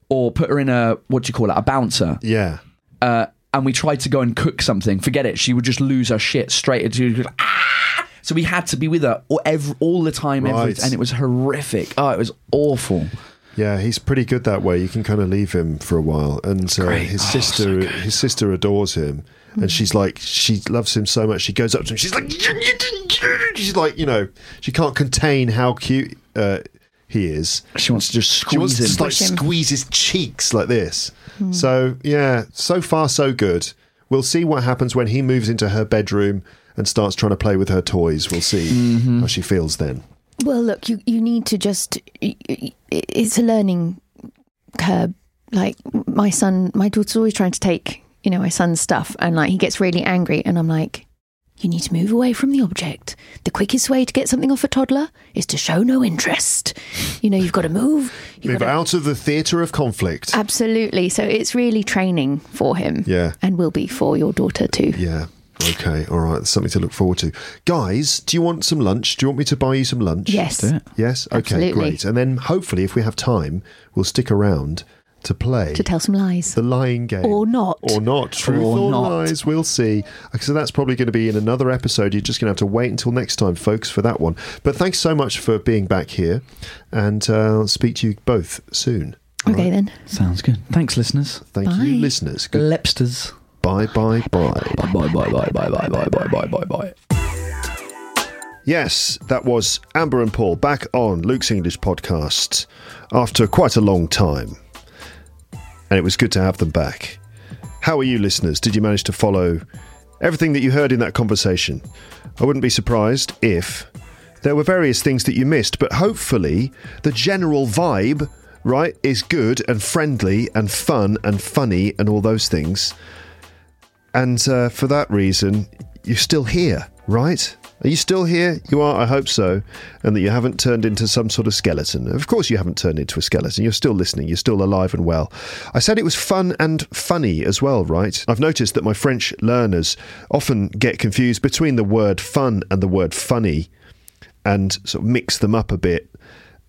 or put her in a what do you call it a bouncer. Yeah, Uh, and we tried to go and cook something. Forget it. She would just lose her shit straight into. Ah! So we had to be with her all, every, all the time, every, and it was horrific. Oh, it was awful. yeah, he's pretty good that way. You can kind of leave him for a while, and uh, his Oh, sister, so his sister adores him, and she's like, she loves him so much. She goes up to him. She's like, she's like, you know, she can't contain how cute uh, he is. She wants to just She wants squeeze to him. just like Push him. squeeze his cheeks like this. So yeah, so far so good. We'll see what happens when he moves into her bedroom and starts trying to play with her toys. We'll see Mm-hmm. how she feels then. Well, look, you you need to just. It's a learning curve. Like my son, my daughter's always trying to take you know my son's stuff, and like he gets really angry, and I'm like. You need to move away from the object. The quickest way to get something off a toddler is to show no interest. You know, you've got to move. You've Move got to- out of the theatre of conflict. Absolutely. So it's really training for him. Yeah. And will be for your daughter too. Yeah. Okay. All right. That's something to look forward to. Guys, do you want some lunch? Do you want me to buy you some lunch? Yes. Yes. Okay. Absolutely. Great. And then hopefully, if we have time, we'll stick around to play To tell some lies. the lying game. Or not. Or not. Truth Or or, not. lies. We'll see. So that's probably going to be in another episode. You're just going to have to wait until next time, folks, for that one. But thanks so much for being back here. And uh, I'll speak to you both soon. Okay right? then. Sounds good. Thanks, listeners. Thank Bye. you, listeners. Good. Lepsters. Bye, bye, bye. Bye bye bye bye bye bye bye bye bye bye bye. Yes, that was Amber and Paul back on Luke's English podcast after quite a long time. And it was good to have them back. How are you, listeners? Did you manage to follow everything that you heard in that conversation? I wouldn't be surprised if there were various things that you missed, but hopefully the general vibe, right, is good and friendly and fun and funny and all those things. And uh, for that reason, you're still here, right? Are you still here? You are, I hope so. And that you haven't turned into some sort of skeleton. Of course, you haven't turned into a skeleton. You're still listening. You're still alive and well. I said it was fun and funny as well, right? I've noticed that my French learners often get confused between the word fun and the word funny and sort of mix them up a bit.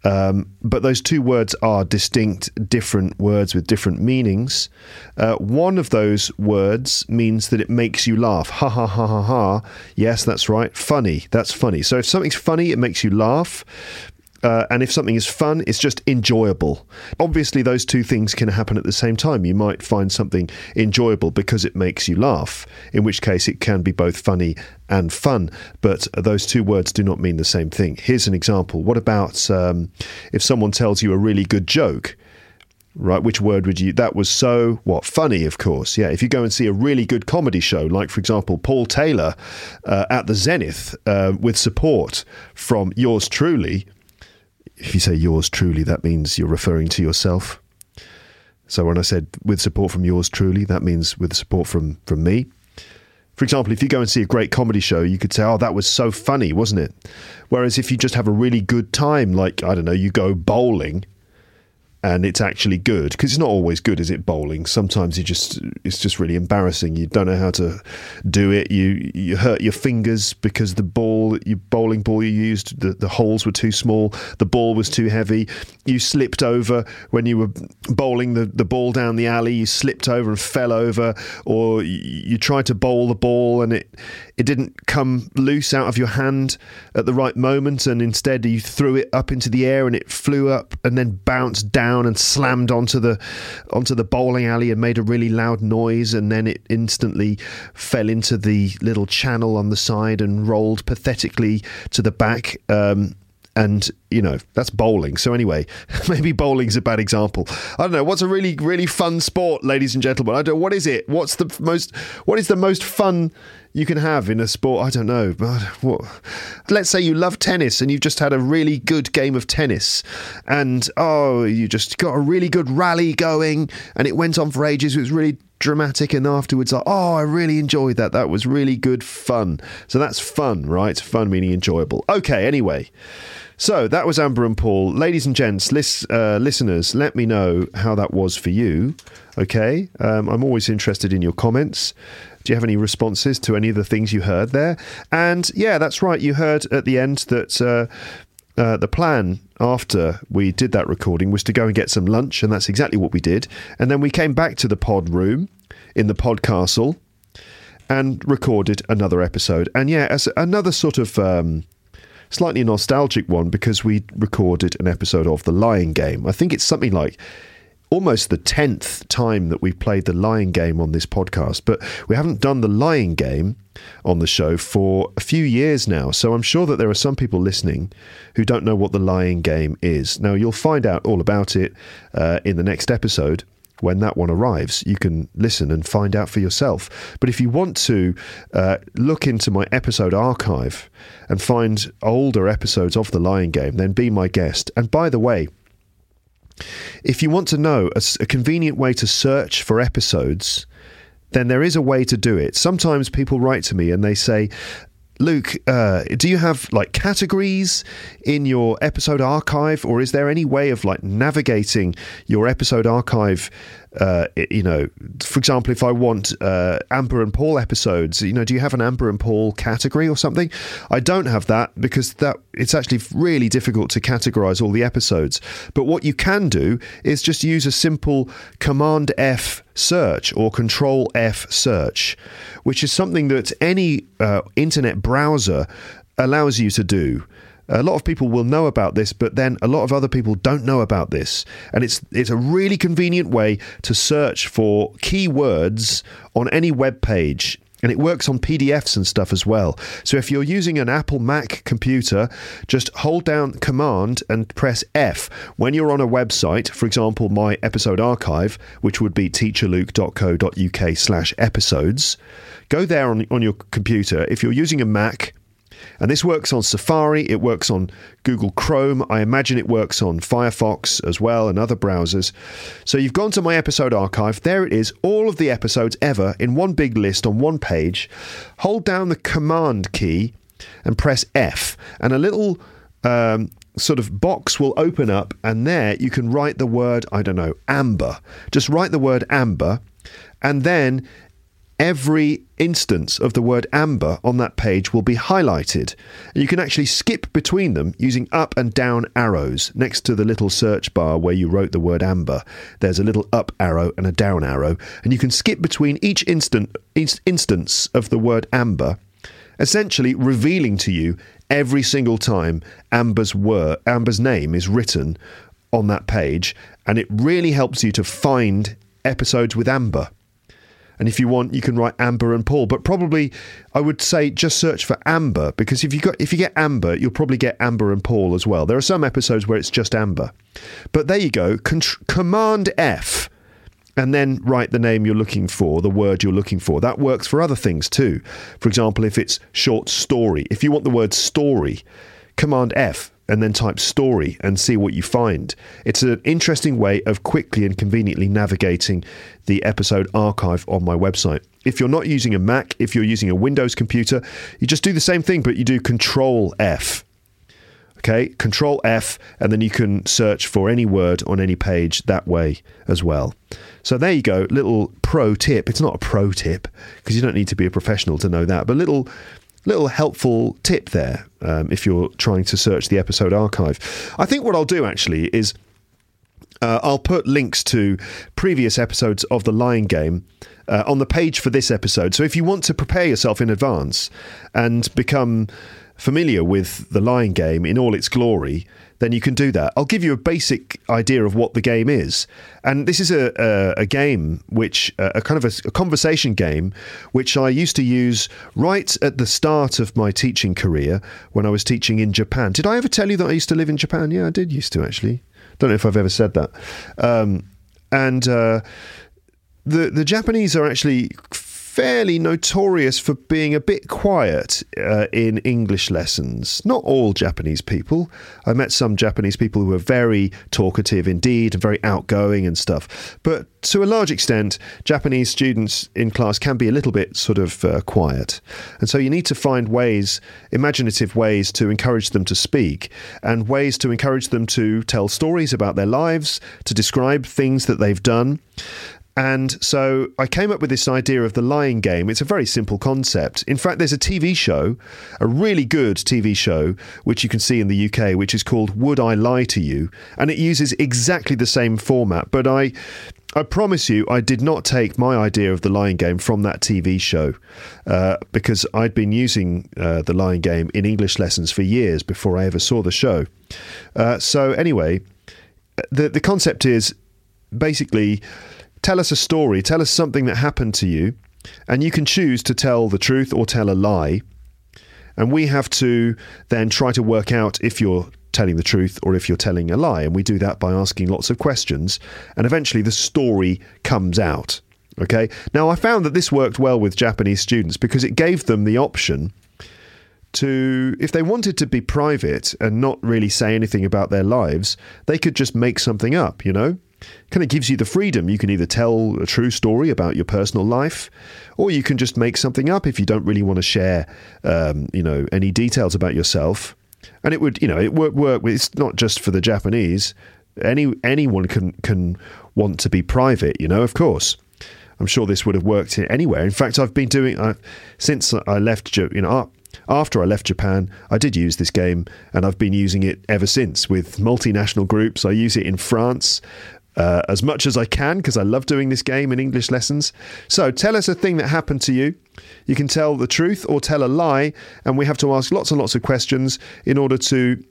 Um, but those two words are distinct, different words with different meanings. Uh, one of those words means that it makes you laugh. Ha ha ha ha ha. Yes, that's right. Funny. That's funny. So if something's funny, it makes you laugh. Uh, and if something is fun, it's just enjoyable. Obviously, those two things can happen at the same time. You might find something enjoyable because it makes you laugh, in which case it can be both funny and fun. But those two words do not mean the same thing. Here's an example. What about um, if someone tells you a really good joke? Right, which word would you? That was so what funny, of course. Yeah, if you go and see a really good comedy show, like for example Paul Taylor uh, at the Zenith, uh, with support from yours truly, if you say yours truly, that means you're referring to yourself. So when I said with support from yours truly, that means with support from from me. For example, if you go and see a great comedy show, you could say, "Oh, that was so funny, wasn't it?" Whereas if you just have a really good time, like I don't know, you go bowling, and it's actually good because it's not always good, is it? Bowling sometimes you just it's just really embarrassing. You don't know how to do it. You you hurt your fingers because the ball, your bowling ball you used, the, the holes were too small, the ball was too heavy. You slipped over when you were bowling the, the ball down the alley. You slipped over and fell over, or you, you tried to bowl the ball and it it didn't come loose out of your hand at the right moment, and instead you threw it up into the air and it flew up and then bounced down and slammed onto the onto the bowling alley and made a really loud noise, and then it instantly fell into the little channel on the side and rolled pathetically to the back. Um, and you know that's bowling. So anyway [laughs] maybe bowling's a bad example. I don't know. What's a really really fun sport ladies and gentlemen? I don't what is it? What's the most what is the most fun you can have in a sport i don't know but what let's say you love tennis and you've just had a really good game of tennis and oh you just got a really good rally going and it went on for ages it was really dramatic and afterwards like oh i really enjoyed that that was really good fun so that's fun right fun meaning enjoyable okay anyway so that was Amber and Paul. Ladies and gents, lis- uh, listeners, let me know how that was for you. Okay. Um, I'm always interested in your comments. Do you have any responses to any of the things you heard there? And yeah, that's right. You heard at the end that. Uh, uh, the plan after we did that recording was to go and get some lunch, and that's exactly what we did. And then we came back to the pod room in the pod castle and recorded another episode. And yeah, as another sort of um, slightly nostalgic one because we recorded an episode of The Lying Game. I think it's something like almost the 10th time that we've played the lying game on this podcast, but we haven't done the lying game on the show for a few years now. So I'm sure that there are some people listening who don't know what the lying game is. Now, you'll find out all about it uh, in the next episode. When that one arrives, you can listen and find out for yourself. But if you want to uh, look into my episode archive and find older episodes of The Lying Game, then be my guest. And by the way, if you want to know a, a, convenient way to search for episodes, then there is a way to do it. Sometimes people write to me and they say, Luke, uh, do you have like categories in your episode archive, or is there any way of like navigating your episode archive? Uh, you know, for example, if I want uh, Amber and Paul episodes, you know, do you have an Amber and Paul category or something? I don't have that because that it's actually really difficult to categorize all the episodes. But what you can do is just use a simple Command F search or Control F search, which is something that any uh, internet browser allows you to do. A lot of people will know about this, but then a lot of other people don't know about this. And it's it's a really convenient way to search for keywords on any web page and it works on PDFs and stuff as well. So if you're using an Apple Mac computer, just hold down Command and press F. When you're on a website, for example, my episode archive, which would be teacherluke.co.uk slash episodes, go there on, on your computer. If you're using a Mac, and this works on Safari, it works on Google Chrome. I imagine it works on Firefox as well and other browsers. So you've gone to my episode archive. There it is, all of the episodes ever in one big list on one page. Hold down the Command key and press F, and a little um, sort of box will open up, and there you can write the word, I don't know, amber. Just write the word amber, and then every instance of the word amber on that page will be highlighted. You can actually skip between them using up and down arrows next to the little search bar where you wrote the word amber. There's a little up arrow and a down arrow, and you can skip between each instant inst- instance of the word amber, essentially revealing to you every single time Amber's word, Amber's name is written on that page, and it really helps you to find episodes with Amber. And if you want, you can write Amber and Paul. But probably, I would say just search for Amber because if you got if you get Amber, you'll probably get Amber and Paul as well. There are some episodes where it's just Amber. But there you go. Command F. And then write the name you're looking for, the word you're looking for. That works for other things too. For example, if it's short story, if you want the word story, Command F and then type story and see what you find. It's an interesting way of quickly and conveniently navigating the episode archive on my website. If you're not using a Mac, if you're using a Windows computer, you just do the same thing, but you do Control F. Okay, Control F, and then you can search for any word on any page that way as well. So there you go, little pro tip. It's not a pro tip because you don't need to be a professional to know that, but little little helpful tip there um, if you're trying to search the episode archive. I think what I'll do actually is uh, I'll put links to previous episodes of The Lying Game uh, on the page for this episode. So if you want to prepare yourself in advance and become familiar with The Lying Game in all its glory, then you can do that. I'll give you a basic idea of what the game is. And this is a, a, a game which, uh, a kind of a, a, conversation game, which I used to use right at the start of my teaching career when I was teaching in Japan. Did I ever tell you that I used to live in Japan? Yeah, I did used to actually. Don't know if I've ever said that. Um, and uh, the the Japanese are actually fairly notorious for being a bit quiet uh, in English lessons. Not all Japanese people. I met some Japanese people who were very talkative indeed and very outgoing and stuff. But to a large extent, Japanese students in class can be a little bit sort of uh, quiet. And so you need to find ways, imaginative ways to encourage them to speak and ways to encourage them to tell stories about their lives, to describe things that they've done. And so I came up with this idea of the lying game. It's a very simple concept. In fact, there's a TV show, a really good TV show, which you can see in the UK, which is called Would I Lie to You? And it uses exactly the same format. But I. I promise you, I did not take my idea of the lying game from that TV show uh, because I'd been using uh, the lying game in English lessons for years before I ever saw the show. Uh, so, anyway, the, the concept is basically tell us a story, tell us something that happened to you, and you can choose to tell the truth or tell a lie. And we have to then try to work out if you're telling the truth or if you're telling a lie. And we do that by asking lots of questions. And eventually the story comes out. Okay. Now, I found that this worked well with Japanese students because it gave them the option to, if they wanted to be private and not really say anything about their lives, they could just make something up, you know? Kind of gives you the freedom. You can either tell a true story about your personal life, or you can just make something up if you don't really want to share, um, you know, any details about yourself. And it would, you know, it would work. It's not just for the Japanese. Any anyone can can want to be private. You know, of course. I'm sure this would have worked anywhere. In fact, I've been doing uh, since I left. You know, after I left Japan, I did use this game, and I've been using it ever since with multinational groups. I use it in France uh, as much as I can because I love doing this game in English lessons. So tell us a thing that happened to you. You can tell the truth or tell a lie, and we have to ask lots and lots of questions in order to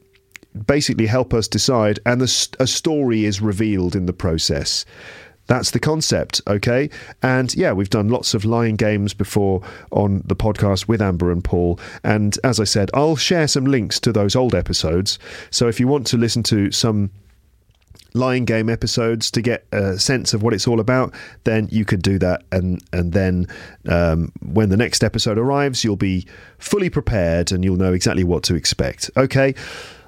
basically help us decide. And the, a story is revealed in the process. That's the concept, okay? And yeah, we've done lots of lying games before on the podcast with Amber and Paul. And as I said, I'll share some links to those old episodes. So if you want to listen to some lying game episodes to get a sense of what it's all about, then you could do that. And and then um, when the next episode arrives, you'll be fully prepared and you'll know exactly what to expect. Okay.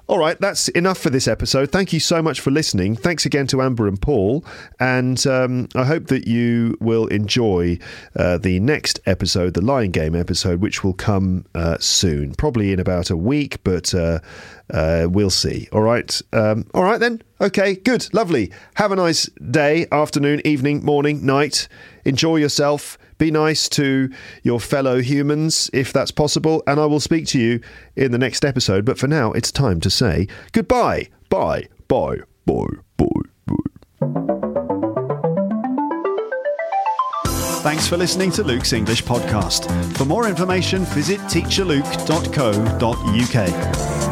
All right, that's enough for this episode. Thank you so much for listening. Thanks again to Amber and Paul. And um, I hope that you will enjoy uh, the next episode, the Lying Game episode, which will come uh, soon, probably in about a week, but uh, uh we'll see. All right. Um, all right, then. Okay, good. Lovely. Have a nice day, afternoon, evening, morning, night. Enjoy yourself Be nice to your fellow humans if that's possible, and I will speak to you in the next episode. But for now, it's time to say goodbye. Bye. Bye. Bye. Bye. Bye. Thanks for listening to Luke's English podcast. For more information, visit teacherluke.co.uk.